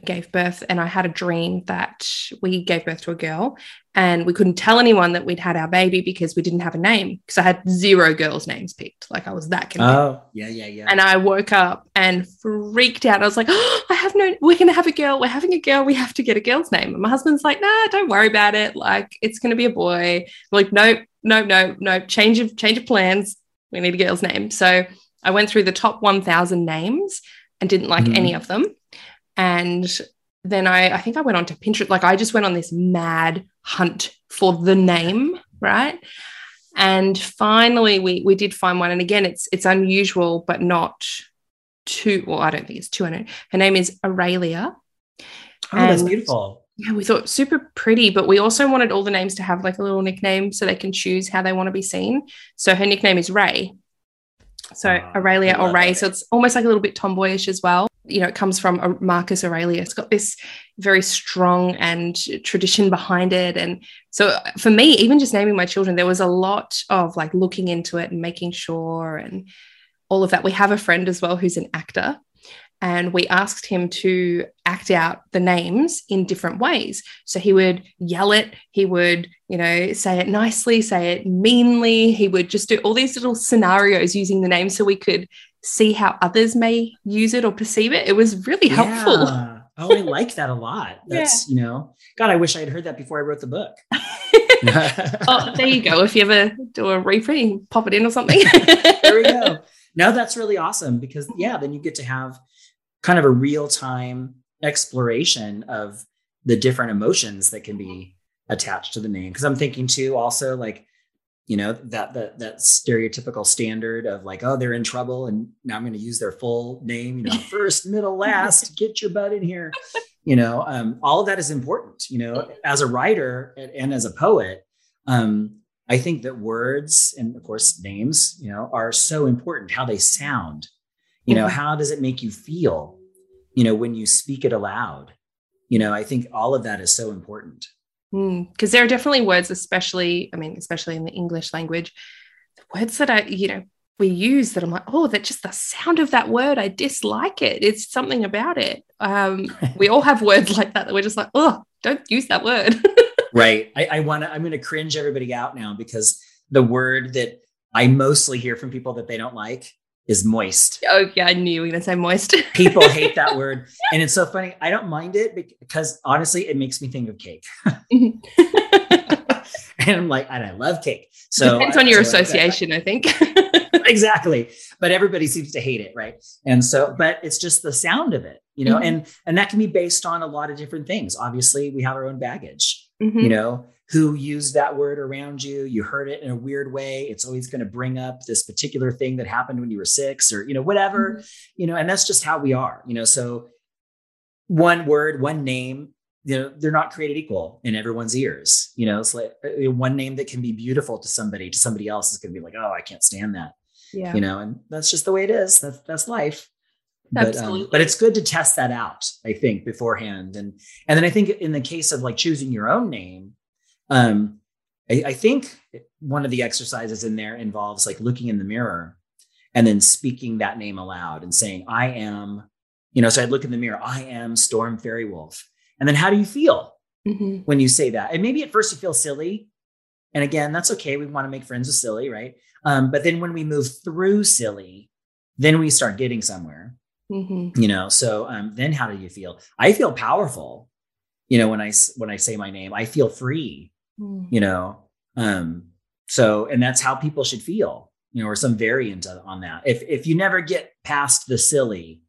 gave birth and I had a dream that we gave birth to a girl and we couldn't tell anyone that we'd had our baby because we didn't have a name because I had zero girls' names picked. Like I was that convinced. Oh, yeah, yeah, yeah. And I woke up and freaked out. I was like, oh, I have no, we're going to have a girl. We're having a girl. We have to get a girl's name. And my husband's like, nah, don't worry about it. Like it's going to be a boy. I'm like, no, no, no, no, change of, change of plans. We need a girl's name. So I went through the top 1000 names and didn't like mm-hmm. any of them. And then I, I think I went on to Pinterest. Like I just went on this mad hunt for the name, right? And finally we we did find one. And again, it's it's unusual, but not too well, I don't think it's too unusual. Her name is Aurelia. Oh, and that's beautiful. Yeah, we thought super pretty, but we also wanted all the names to have like a little nickname so they can choose how they want to be seen. So her nickname is Ray. So uh, Aurelia or Ray. So it's almost like a little bit tomboyish as well. You know, it comes from Marcus Aurelius. It's got this very strong and tradition behind it. And so uh, for me, even just naming my children, there was a lot of like looking into it and making sure and all of that. We have a friend as well who's an actor. And we asked him to act out the names in different ways. So he would yell it, he would, you know, say it nicely, say it meanly. He would just do all these little scenarios using the name so we could see how others may use it or perceive it. It was really helpful. Yeah. Oh, I like that a lot. That's, yeah. you know, God, I wish I had heard that before I wrote the book. oh, there you go. If you ever do a reprint, pop it in or something. there we go. No, that's really awesome because, yeah, then you get to have kind of a real time exploration of the different emotions that can be attached to the name. Because I'm thinking too, also like, you know that that that stereotypical standard of like oh they're in trouble and now i'm going to use their full name you know first middle last get your butt in here. You know um, all of that is important you know as a writer and, and as a poet um, i think that words and of course names you know are so important how they sound. You know mm-hmm. how does it make you feel you know when you speak it aloud? You know i think all of that is so important because mm, there are definitely words, especially, I mean, especially in the English language, the words that I, you know, we use that I'm like, oh, that just the sound of that word, I dislike it. It's something about it. Um, we all have words like that that we're just like, oh, don't use that word. right. I, I want to, I'm going to cringe everybody out now because the word that I mostly hear from people that they don't like is moist. Oh yeah, I knew you were gonna say moist. People hate that word, and it's so funny. I don't mind it because honestly, it makes me think of cake. and I'm like, and I love cake. So depends on your so association, I, I think. exactly, but everybody seems to hate it, right? And so, but it's just the sound of it, you know, mm-hmm. and and that can be based on a lot of different things. Obviously, we have our own baggage, mm-hmm. you know who used that word around you. You heard it in a weird way. It's always going to bring up this particular thing that happened when you were six or you know whatever mm-hmm. you know and that's just how we are you know so one word one name you know they're not created equal in everyone's ears you know it's like uh, one name that can be beautiful to somebody to somebody else is going to be like oh i can't stand that yeah. you know and that's just the way it is. That's that's life. But um, but it's good to test that out i think beforehand. And and then i think in the case of like choosing your own name um, I, I think one of the exercises in there involves like looking in the mirror and then speaking that name aloud and saying, I am, you know, so I'd look in the mirror, I am Storm Faerywolf. And then how do you feel mm-hmm. when you say that? And maybe at first you feel silly. And again, that's okay. We want to make friends with silly, right? Um, but then when we move through silly, then we start getting somewhere. Mm-hmm. You know, so um, then how do you feel? I feel powerful. You know, when I when I say my name, I feel free mm. you know um so and that's how people should feel you know or some variant on that if if you never get past the silly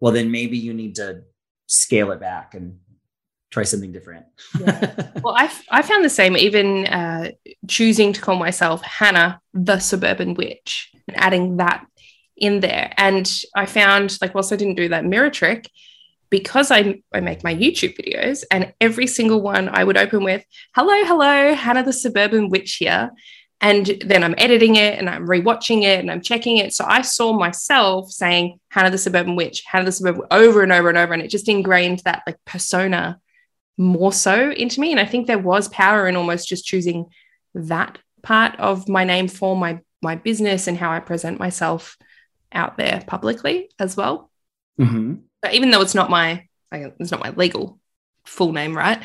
well then maybe you need to scale it back and try something different yeah. well I, I found the same even uh, choosing to call myself hana the suburban witch and adding that in there and i found like whilst i didn't do that mirror trick because I, I make my YouTube videos and every single one I would open with, hello, hello, Hana the Suburban Witch here. And then I'm editing it and I'm rewatching it and I'm checking it. So I saw myself saying Hana the Suburban Witch, Hana the Suburban over and over and over. And it just ingrained that like persona more so into me. And I think there was power in almost just choosing that part of my name for my my business and how I present myself out there publicly as well. Mm-hmm even though it's not my it's not my legal full name, right?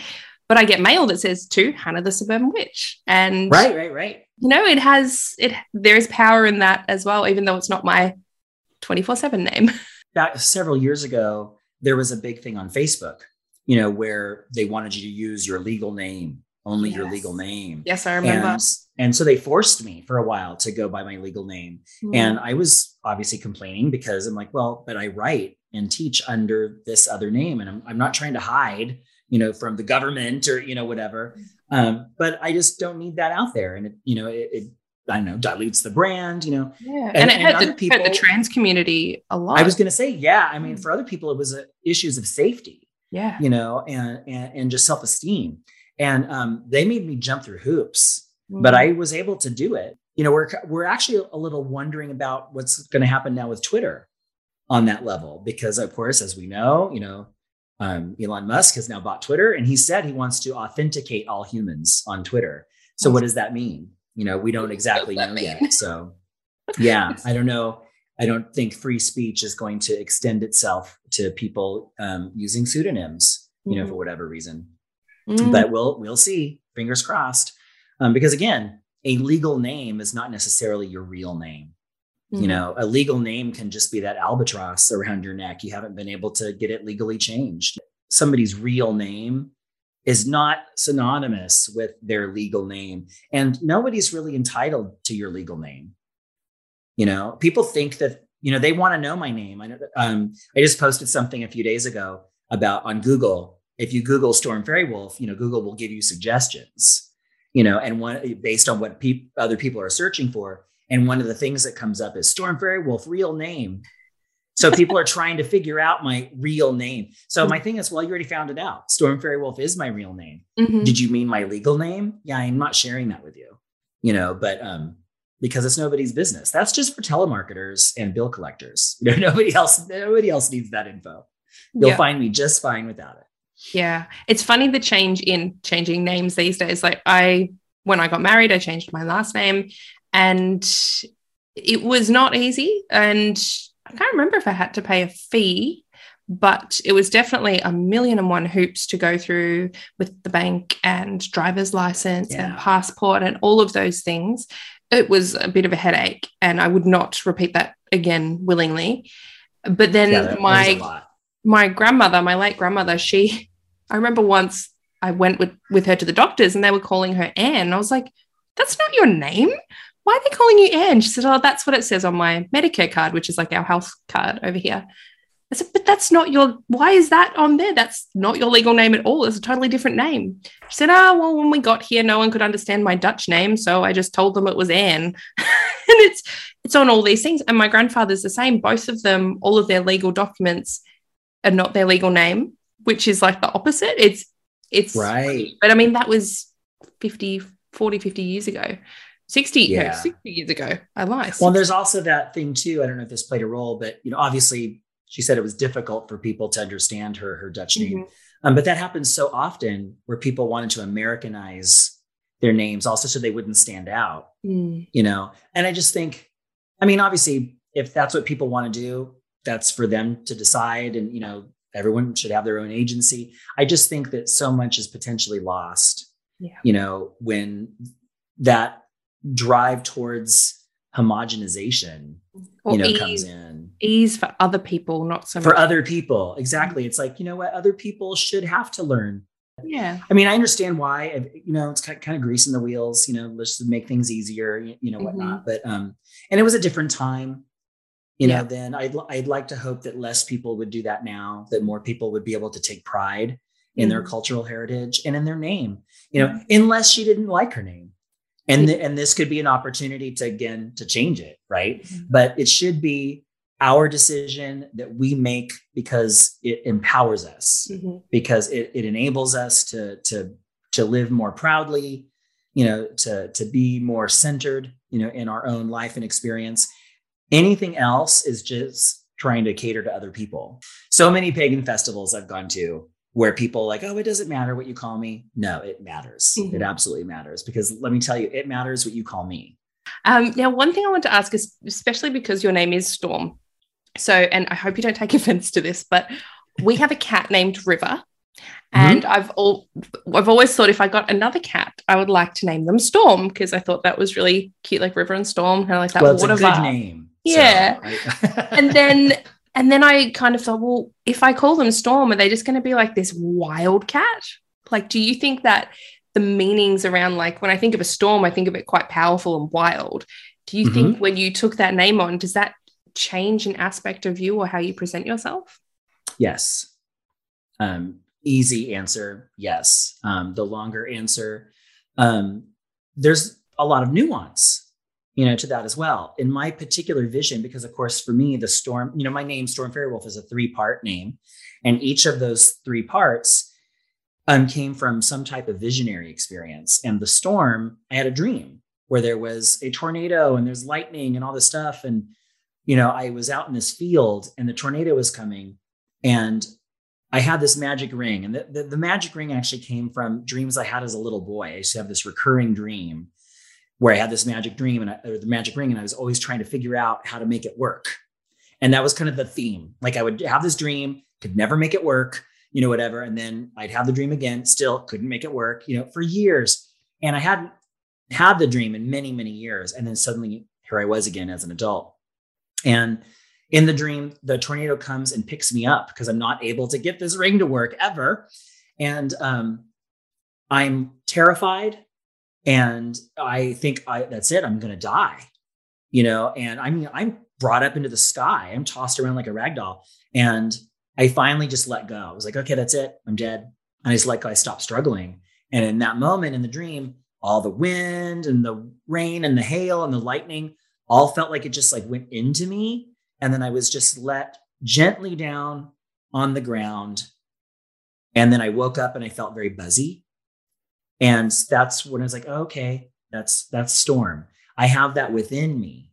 But I get mail that says to Hana the Suburban Witch, and right, right, right. You know, it has it. There is power in that as well, even though it's not my twenty four seven name. Back several years ago, there was a big thing on Facebook, you know, where they wanted you to use your legal name, only yes. your legal name. Yes, I remember. And, and, so they forced me for a while to go by my legal name, mm. and I was obviously complaining because I'm like, well, but I write and teach under this other name and I'm, I'm not trying to hide you know from the government or you know whatever um, but i just don't need that out there and it you know it, it I don't know, dilutes the brand, you know. Yeah. And, and it had, the, people, had the trans community a lot. I was going to say, yeah. I mean, mm. for other people, it was uh, issues of safety. Yeah. You know, and and, and just self esteem. And um, they made me jump through hoops, mm. but I was able to do it. You know, we're we're actually a little wondering about what's going to happen now with Twitter on that level because, of course, as we know, you know, um, Elon Musk has now bought Twitter, and he said he wants to authenticate all humans on Twitter. So, what does that mean? You know, we don't exactly know mean? yet. So, yeah, I don't know. I don't think free speech is going to extend itself to people um, using pseudonyms, you know, mm. for whatever reason. Mm. But we'll we'll see. Fingers crossed. Um, because again, a legal name is not necessarily your real name. Mm-hmm. You know, a legal name can just be that albatross around your neck. You haven't been able to get it legally changed. Somebody's real name is not synonymous with their legal name. And nobody's really entitled to your legal name. You know, people think that, you know, they want to know my name. I, know, um, I just posted something a few days ago about on Google. If you Google Storm Faerywolf, you know, Google will give you suggestions, you know, and one based on what pe- other people are searching for. And one of the things that comes up is Storm Faerywolf, real name. So people are trying to figure out my real name. So my thing is, well, you already found it out. Storm Faerywolf is my real name. Mm-hmm. Did you mean my legal name? Yeah, I'm not sharing that with you. You know, but um, because it's nobody's business. That's just for telemarketers and bill collectors. You know, nobody else, nobody else needs that info. You'll yeah. find me just fine without it. Yeah. It's funny the change in changing names these days. Like I when I got married, I changed my last name and it was not easy. And I can't remember if I had to pay a fee, but it was definitely a million and one hoops to go through with the bank and driver's license yeah. and passport and all of those things. It was a bit of a headache, and I would not repeat that again willingly. But then yeah, my my grandmother, my late grandmother, she I remember once I went with with her to the doctors and they were calling her Anne. I was like, that's not your name why are they calling you Anne? She said, oh, that's what it says on my Medicare card, which is like our health card over here. I said, but that's not your, why is that on there? That's not your legal name at all. It's a totally different name. She said, oh, well, when we got here, no one could understand my Dutch name. So I just told them it was Anne. and it's, it's on all these things. And my grandfather's the same. Both of them, all of their legal documents are not their legal name, which is like the opposite. It's, it's right. But I mean, that was 50, 40, 50 years ago. 60, yeah. no, 60 years ago. I lied. Well, there's also that thing too. I don't know if this played a role, but you know, obviously she said it was difficult for people to understand her her Dutch name. Mm-hmm. Um, but that happens so often where people wanted to Americanize their names also so they wouldn't stand out. Mm. You know, and I just think, I mean, obviously, if that's what people want to do, that's for them to decide. And you know, everyone should have their own agency. I just think that so much is potentially lost. Yeah. You know, when that drive towards homogenization or you know ease, comes in ease for other people not so for much. other people exactly it's like you know what other people should have to learn yeah i mean i understand why you know it's kind of greasing the wheels you know let's just make things easier you know whatnot mm-hmm. but um and it was a different time you know yeah. then I'd, I'd like to hope that less people would do that now that more people would be able to take pride in mm-hmm. their cultural heritage and in their name you know mm-hmm. unless she didn't like her name and th- and this could be an opportunity to again to change it right mm-hmm. but it should be our decision that we make because it empowers us mm-hmm. because it, it enables us to to to live more proudly you know to to be more centered you know in our own life and experience anything else is just trying to cater to other people so many pagan festivals i've gone to where people like, oh, it doesn't matter what you call me. No, it matters. Mm-hmm. It absolutely matters because let me tell you, it matters what you call me. Um, now, one thing I want to ask is, especially because your name is Storm. So, and I hope you don't take offense to this, but we have a cat named River. And mm-hmm. I've all I've always thought if I got another cat, I would like to name them Storm because I thought that was really cute, like River and Storm, kind of like that well, it's water a good name. Yeah. So I... and then and then I kind of thought, well, if I call them Storm, are they just going to be like this wildcat? Like, do you think that the meanings around, like, when I think of a storm, I think of it quite powerful and wild. Do you mm-hmm. think when you took that name on, does that change an aspect of you or how you present yourself? Yes. Um, easy answer, yes. Um, the longer answer, um, there's a lot of nuance you know, to that as well. In my particular vision, because of course, for me, the storm, you know, my name, Storm Faerywolf, is a three part name. And each of those three parts um, came from some type of visionary experience. And the storm, I had a dream where there was a tornado and there's lightning and all this stuff. And you know, I was out in this field and the tornado was coming and I had this magic ring. And the, the, the magic ring actually came from dreams I had as a little boy. I used to have this recurring dream where I had this magic dream and I, or the magic ring, and I was always trying to figure out how to make it work. And that was kind of the theme. Like I would have this dream, could never make it work, you know, whatever. And then I'd have the dream again, still couldn't make it work, you know, for years. And I hadn't had the dream in many, many years. And then suddenly here I was again as an adult. And in the dream, the tornado comes and picks me up because I'm not able to get this ring to work ever. And um, I'm terrified. And I think I, that's it. I'm going to die, you know, and I mean, I'm brought up into the sky. I'm tossed around like a rag doll. And I finally just let go. I was like, okay, that's it. I'm dead. And I just let go. I stopped struggling. And in that moment in the dream, all the wind and the rain and the hail and the lightning all felt like it just like went into me. And then I was just let gently down on the ground. And then I woke up and I felt very buzzy. And that's when I was like, oh, okay, that's that's storm. I have that within me.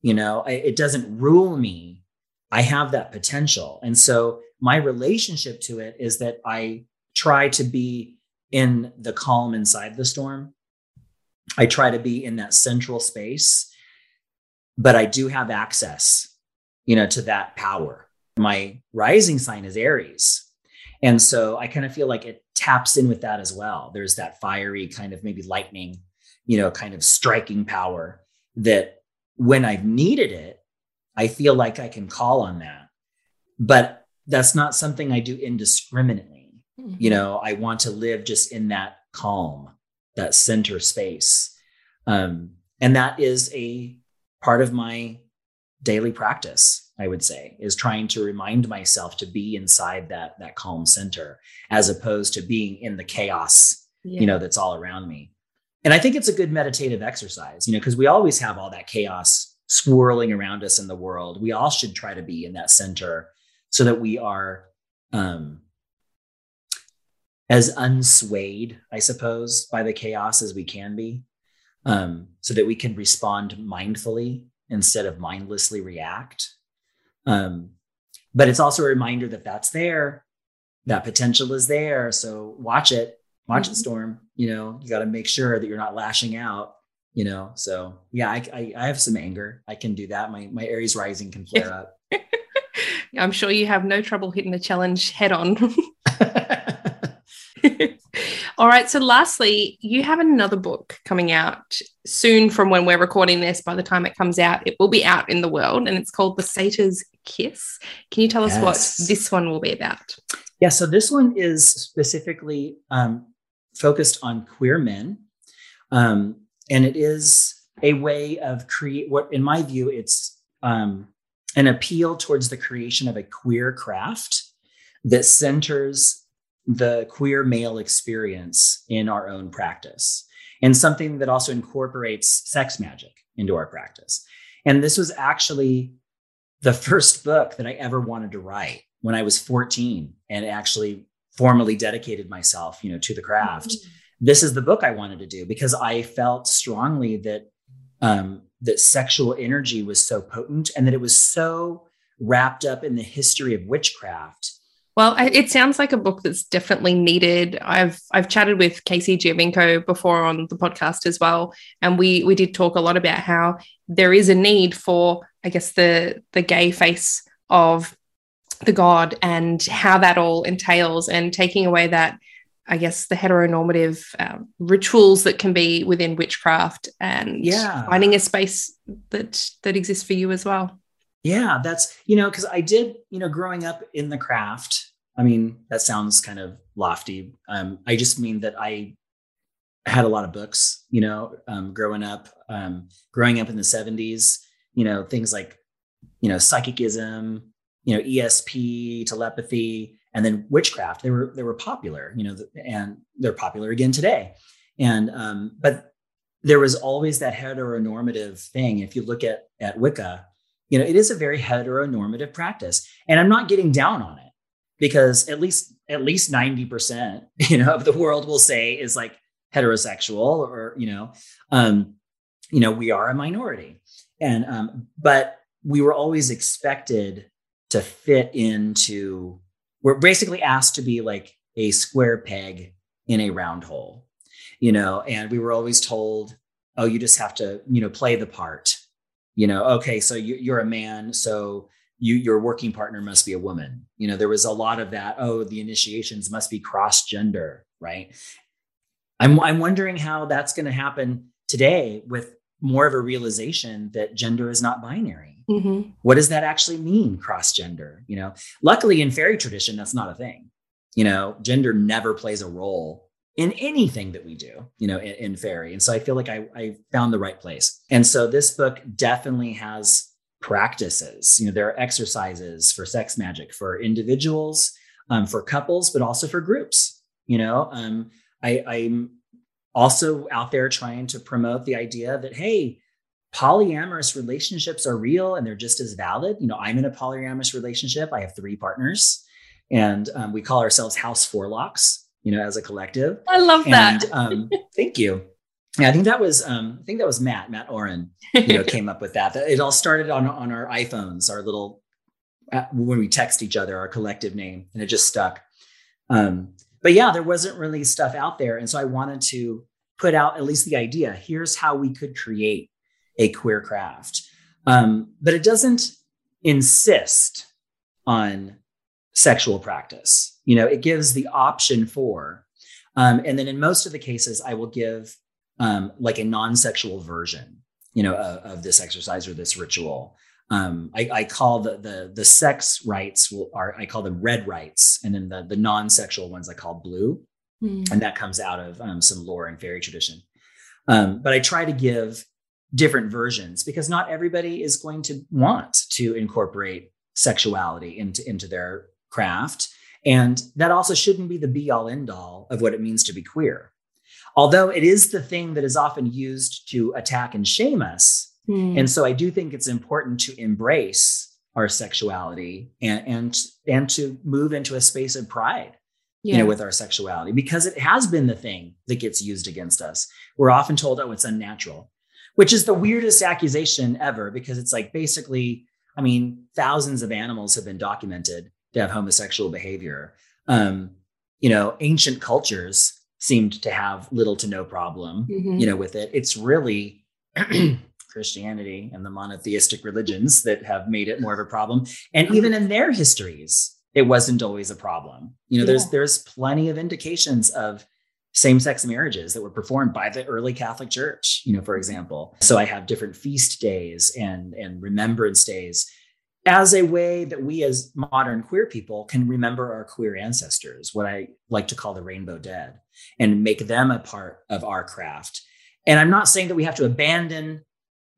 You know, I, it doesn't rule me. I have that potential. And so my relationship to it is that I try to be in the calm inside the storm. I try to be in that central space but I do have access, you know, to that power. My rising sign is Aries. And so I kind of feel like it taps in with that as well. There's that fiery kind of maybe lightning, you know, kind of striking power that when I've needed it, I feel like I can call on that. But that's not something I do indiscriminately. Mm-hmm. You know, I want to live just in that calm, that center space. Um, and that is a part of my daily practice i would say is trying to remind myself to be inside that that calm center as opposed to being in the chaos yeah. you know that's all around me and i think it's a good meditative exercise you know because we always have all that chaos swirling around us in the world we all should try to be in that center so that we are um as unswayed i suppose by the chaos as we can be um, so that we can respond mindfully instead of mindlessly react. Um, but it's also a reminder that that's there, that potential is there. So watch it, watch mm-hmm. it storm. You know, you got to make sure that you're not lashing out. You know, so yeah, I, I, I have some anger. I can do that. My my Aries rising can flare up. I'm sure you have no trouble hitting the challenge head on. All right. So, lastly, you have another book coming out soon from when we're recording this. By the time it comes out, it will be out in the world and it's called The Satyr's Kiss. Can you tell us yes. what this one will be about? Yeah. So, this one is specifically um, focused on queer men. Um, and it is a way of create what, in my view, it's um, an appeal towards the creation of a queer craft that centers the queer male experience in our own practice and something that also incorporates sex magic into our practice. And this was actually the first book that I ever wanted to write when I was 14 and actually formally dedicated myself, you know, to the craft. Mm-hmm. This is the book I wanted to do because I felt strongly that um, that sexual energy was so potent and that it was so wrapped up in the history of witchcraft well, it sounds like a book that's definitely needed. I've I've chatted with Casey Giovinco before on the podcast as well, and we we did talk a lot about how there is a need for, I guess, the the gay face of the god and how that all entails, and taking away that, I guess, the heteronormative um, rituals that can be within witchcraft, and yeah. finding a space that that exists for you as well. Yeah, that's, you know, because I did, you know, growing up in the craft, I mean, that sounds kind of lofty. Um, I just mean that I had a lot of books, you know, um, growing up, um, growing up in the 70s, you know, things like, you know, psychicism, you know, ESP, telepathy, and then witchcraft. They were they were popular, you know, and they're popular again today. And um, but there was always that heteronormative thing. If you look at at Wicca, you know, it is a very heteronormative practice. And I'm not getting down on it because at least at least 90% you know of the world will say is like heterosexual or you know um you know we are a minority and um but we were always expected to fit into, we're basically asked to be like a square peg in a round hole, you know, and we were always told, oh, you just have to, you know, play the part, you know, okay, so you, you're a man, so you, your working partner must be a woman. You know, there was a lot of that. Oh, the initiations must be cross gender, right? I'm, I'm wondering how that's going to happen today with more of a realization that gender is not binary. Mm-hmm. What does that actually mean, cross gender? You know, luckily in fairy tradition, that's not a thing. You know, gender never plays a role in anything that we do, you know, in, in fairy. And so I feel like I, I found the right place. And so this book definitely has practices. You know, there are exercises for sex magic for individuals, um, for couples, but also for groups. You know, um, I, I'm also out there trying to promote the idea that hey, polyamorous relationships are real and they're just as valid. You know, I'm in a polyamorous relationship. I have three partners, and um, we call ourselves House Forlocks. You know, as a collective. I love that. And, um, thank you. Yeah, I think that was um, I think that was Matt Matt Oren. You know, came up with that. It all started on on our iPhones, our little uh, when we text each other, our collective name, and it just stuck. Um, but yeah, there wasn't really stuff out there, and so I wanted to put out at least the idea. Here's how we could create a queer craft, um, but it doesn't insist on sexual practice. You know, it gives the option for, um, and then in most of the cases, I will give um, like a non-sexual version, you know, of, of this exercise or this ritual. Um, I, I, call the the the sex rites will, are I call them red rites, and then the the non-sexual ones I call blue, mm. and that comes out of um, some lore and fairy tradition. Um, but I try to give different versions because not everybody is going to want to incorporate sexuality into into their craft, and that also shouldn't be the be all end all of what it means to be queer although it is the thing that is often used to attack and shame us. Mm. And so I do think it's important to embrace our sexuality and and and to move into a space of pride yeah. you know with our sexuality because it has been the thing that gets used against us we're often told oh it's unnatural which is the weirdest accusation ever because it's like basically i mean thousands of animals have been documented to have homosexual behavior um, you know ancient cultures seemed to have little to no problem, mm-hmm. you know, with it. It's really Christianity and the monotheistic religions that have made it more of a problem. And mm-hmm. even in their histories, it wasn't always a problem. You know, yeah. there's there's plenty of indications of same-sex marriages that were performed by the early Catholic Church, you know, for example. So I have different feast days and and remembrance days as a way that we as modern queer people can remember our queer ancestors, what I like to call the rainbow dead, and make them a part of our craft. And I'm not saying that we have to abandon,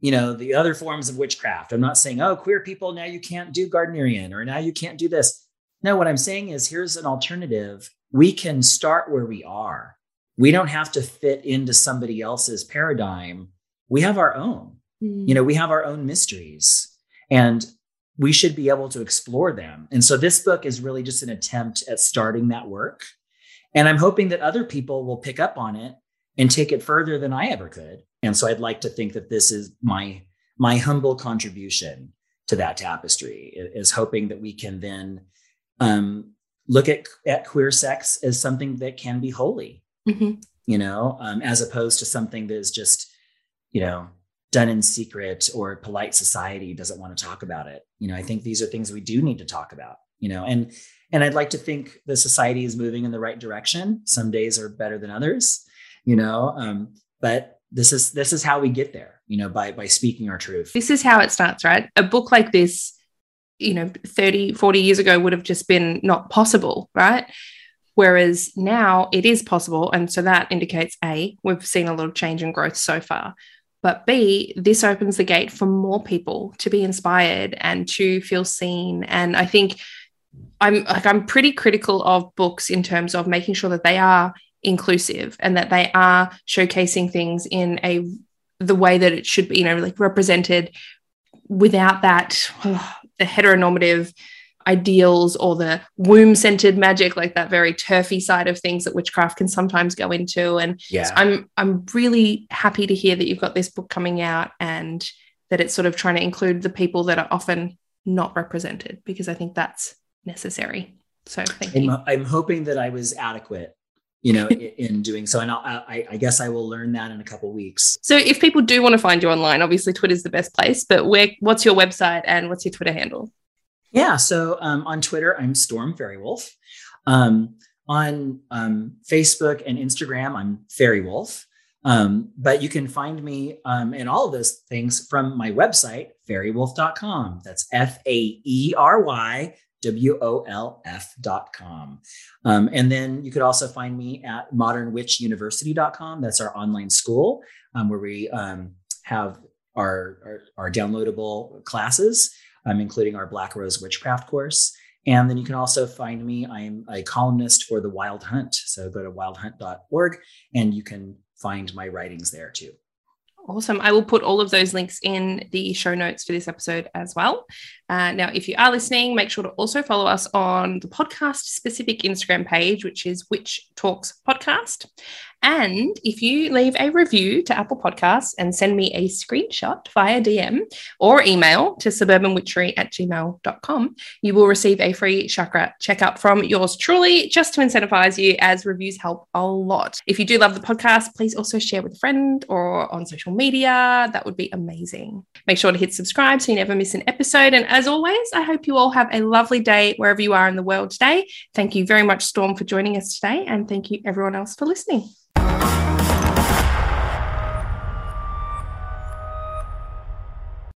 you know, the other forms of witchcraft. I'm not saying, oh, queer people, now you can't do Gardnerian or now you can't do this. No, what I'm saying is here's an alternative. We can start where we are. We don't have to fit into somebody else's paradigm. We have our own. Mm. You know, we have our own mysteries. And we should be able to explore them. And so this book is really just an attempt at starting that work. And I'm hoping that other people will pick up on it and take it further than I ever could. And so I'd like to think that this is my my humble contribution to that tapestry is hoping that we can then um, look at, at queer sex as something that can be holy, mm-hmm. you know, um, as opposed to something that is just, you know, done in secret or polite society doesn't want to talk about it. You know i think these are things we do need to talk about you know and and i'd like to think the society is moving in the right direction. Some days are better than others you know um, but this is this is how we get there you know by by speaking our truth. This is how it starts right? A book like this you know 30 40 years ago would have just been not possible right? Whereas now it is possible and so that indicates a we've seen a lot of change and growth so far but B, this opens the gate for more people to be inspired and to feel seen. And I think I'm like I'm pretty critical of books in terms of making sure that they are inclusive and that they are showcasing things in a the way that it should be, you know, like represented without that oh, the heteronormative ideals or the womb centered magic like that very turfy side of things that witchcraft can sometimes go into and yeah so i'm i'm really happy to hear that you've got this book coming out and that it's sort of trying to include the people that are often not represented because I think that's necessary. So thank I'm, you. I'm hoping that I was adequate, you know, in, in doing so. And I'll, I, I guess I will learn that in a couple weeks. So if people do want to find you online, obviously Twitter's the best place, but where what's your website and what's your Twitter handle? Yeah. So um, on Twitter, I'm Storm Faerywolf. Um, on um, Facebook and Instagram, I'm Faerywolf. Um, but you can find me um, in all of those things from my website, faerywolf.com. That's F A E R Y W O L F.com. Um, and then you could also find me at modernwitchuniversity.com. That's our online school um, where we um, have our, our, our, downloadable classes, um, including our Black Rose Witchcraft course. And then you can also find me. I'm a columnist for the Wild Hunt. So go to wildhunt.org and you can find my writings there too. Awesome. I will put all of those links in the show notes for this episode as well. Uh, now, if you are listening, make sure to also follow us on the podcast specific Instagram page, which is Witch Talks Podcast. And if you leave a review to Apple Podcasts and send me a screenshot via DM or email to suburbanwitchery at gmail.com, you will receive a free chakra checkup from yours truly, just to incentivize you, as reviews help a lot. If you do love the podcast, please also share with a friend or on social media. That would be amazing. Make sure to hit subscribe so you never miss an episode. And as always, I hope you all have a lovely day wherever you are in the world today. Thank you very much, Storm, for joining us today. And thank you, everyone else, for listening.